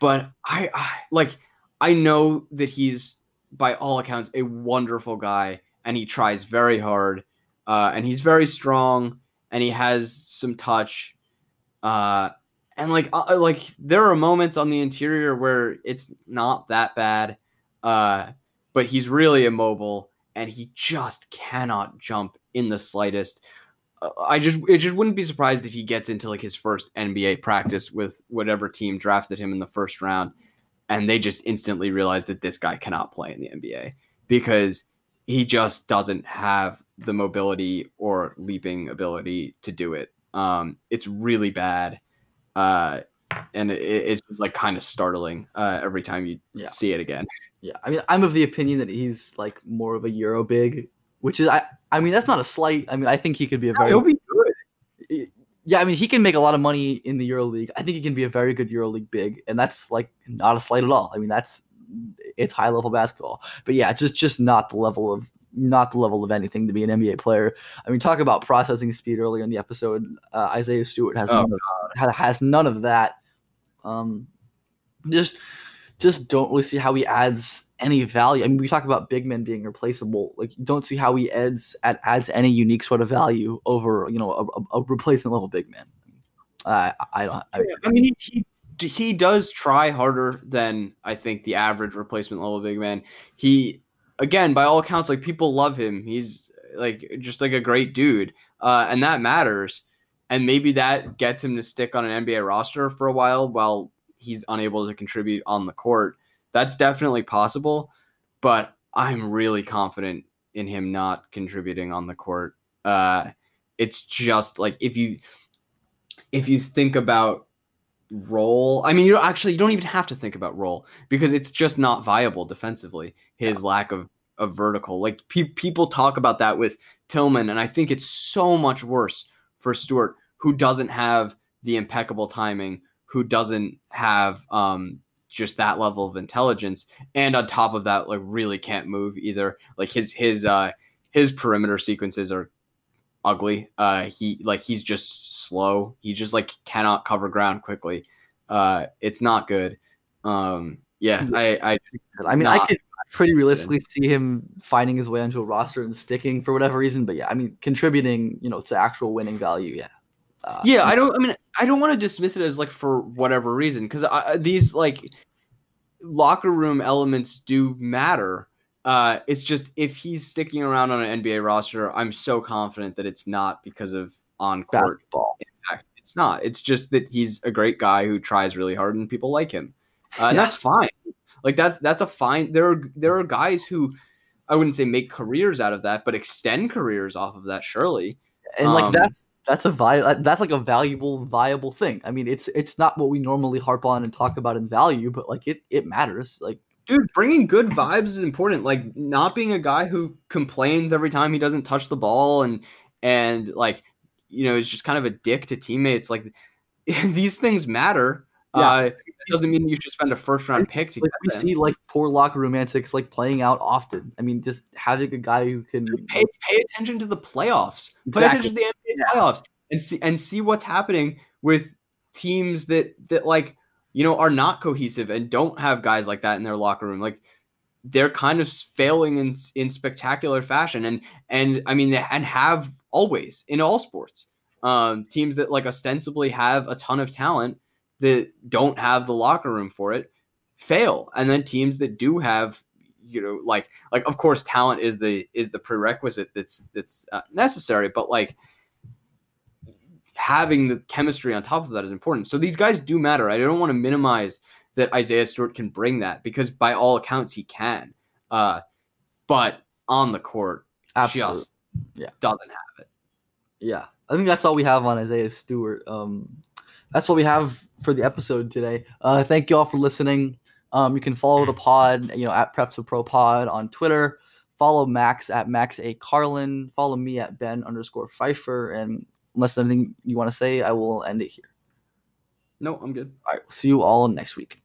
but I, I like I know that he's by all accounts a wonderful guy and he tries very hard uh, and he's very strong and he has some touch uh, and like uh, like there are moments on the interior where it's not that bad uh, but he's really immobile and he just cannot jump in the slightest Uh, I just it just wouldn't be surprised if he gets into like his first NBA practice with whatever team drafted him in the first round and they just instantly realize that this guy cannot play in the NBA because he just doesn't have the mobility or leaping ability to do it. Um, it's really bad, uh, and it, it's just like kind of startling uh, every time you Yeah. see it again. Yeah, I mean, I'm of the opinion that he's like more of a Euro big, which is I. I mean, that's not a slight. I mean, I think he could be a very. He'll be good. yeah, I mean, he can make a lot of money in the Euro League. I think he can be a very good Euro League big, and that's like not a slight at all. I mean, that's it's high level basketball. But yeah, just just not the level of not the level of anything to be an NBA player. I mean, talk about processing speed earlier in the episode. Uh, Isaiah Stewart has Oh, none of, ha- has none of that. Um, just just don't really see how he adds any value. I mean, we talk about big men being replaceable. Like, you don't see how he adds add, adds any unique sort of value over you know a, a replacement level big man. Uh, I don't. I, I mean, he, he he does try harder than I think the average replacement level big man. He again, by all accounts, like people love him. He's like just like a great dude, uh, and that matters. And maybe that gets him to stick on an NBA roster for a while while he's unable to contribute on the court. That's definitely possible, but I'm really confident in him not contributing on the court. Uh, it's just like if you if you think about role, I mean, you actually you don't even have to think about role because it's just not viable defensively. His yeah. lack of of vertical, like pe- people talk about that with Tillman, and I think it's so much worse for Stewart, who doesn't have the impeccable timing, who doesn't have um, just that level of intelligence, and on top of that, like really can't move either. Like his his uh, his perimeter sequences are ugly. Uh, he like he's just slow. He just like cannot cover ground quickly. Uh, it's not good. Um, yeah, I I, I mean, not, I could pretty realistically see him finding his way onto a roster and sticking for whatever reason. But yeah, I mean, contributing, you know, to actual winning value. Yeah. Uh, yeah, I don't. I mean, I don't want to dismiss it as like for whatever reason because these like locker room elements do matter. Uh, it's just if he's sticking around on an NBA roster, I'm so confident that it's not because of on court ball. impact. It's not. It's just that he's a great guy who tries really hard and people like him, uh, and that's fine. Like that's that's a fine. There are there are guys who I wouldn't say make careers out of that, but extend careers off of that. Surely, and like um, that's that's a vi- that's like a valuable viable thing. I mean, it's it's not what we normally harp on and talk about in value, but like it it matters. Like dude, bringing good vibes is important. Like not being a guy who complains every time he doesn't touch the ball and and like you know is just kind of a dick to teammates. Like these things matter. Yeah. Uh, doesn't mean you should spend a first round pick to like, we see like poor locker room antics like playing out often. I mean, just having a guy who can pay, pay attention to the playoffs, exactly. pay attention to the NBA yeah. playoffs, and see and see what's happening with teams that that like you know are not cohesive and don't have guys like that in their locker room. Like they're kind of failing in in spectacular fashion, and and I mean and have always in all sports. Um, teams that like ostensibly have a ton of talent that don't have the locker room for it fail. And then teams that do have you know like like of course talent is the is the prerequisite that's that's uh, necessary but like having the chemistry on top of that is important. So these guys do matter. I don't want to minimize that isaiah stewart can bring that because by all accounts he can. Uh but on the court Absolutely. just yeah. doesn't have it. Yeah. I think that's all we have on isaiah stewart. Um that's all we have for the episode today. Uh, thank you all for listening. Um, you can follow the pod, you know, at Preps of Pro Pod on Twitter. Follow Max at Max A Carlin. Follow me at Ben underscore Pfeiffer. And unless there's anything you want to say, I will end it here. No, I'm good. All right. See you all next week.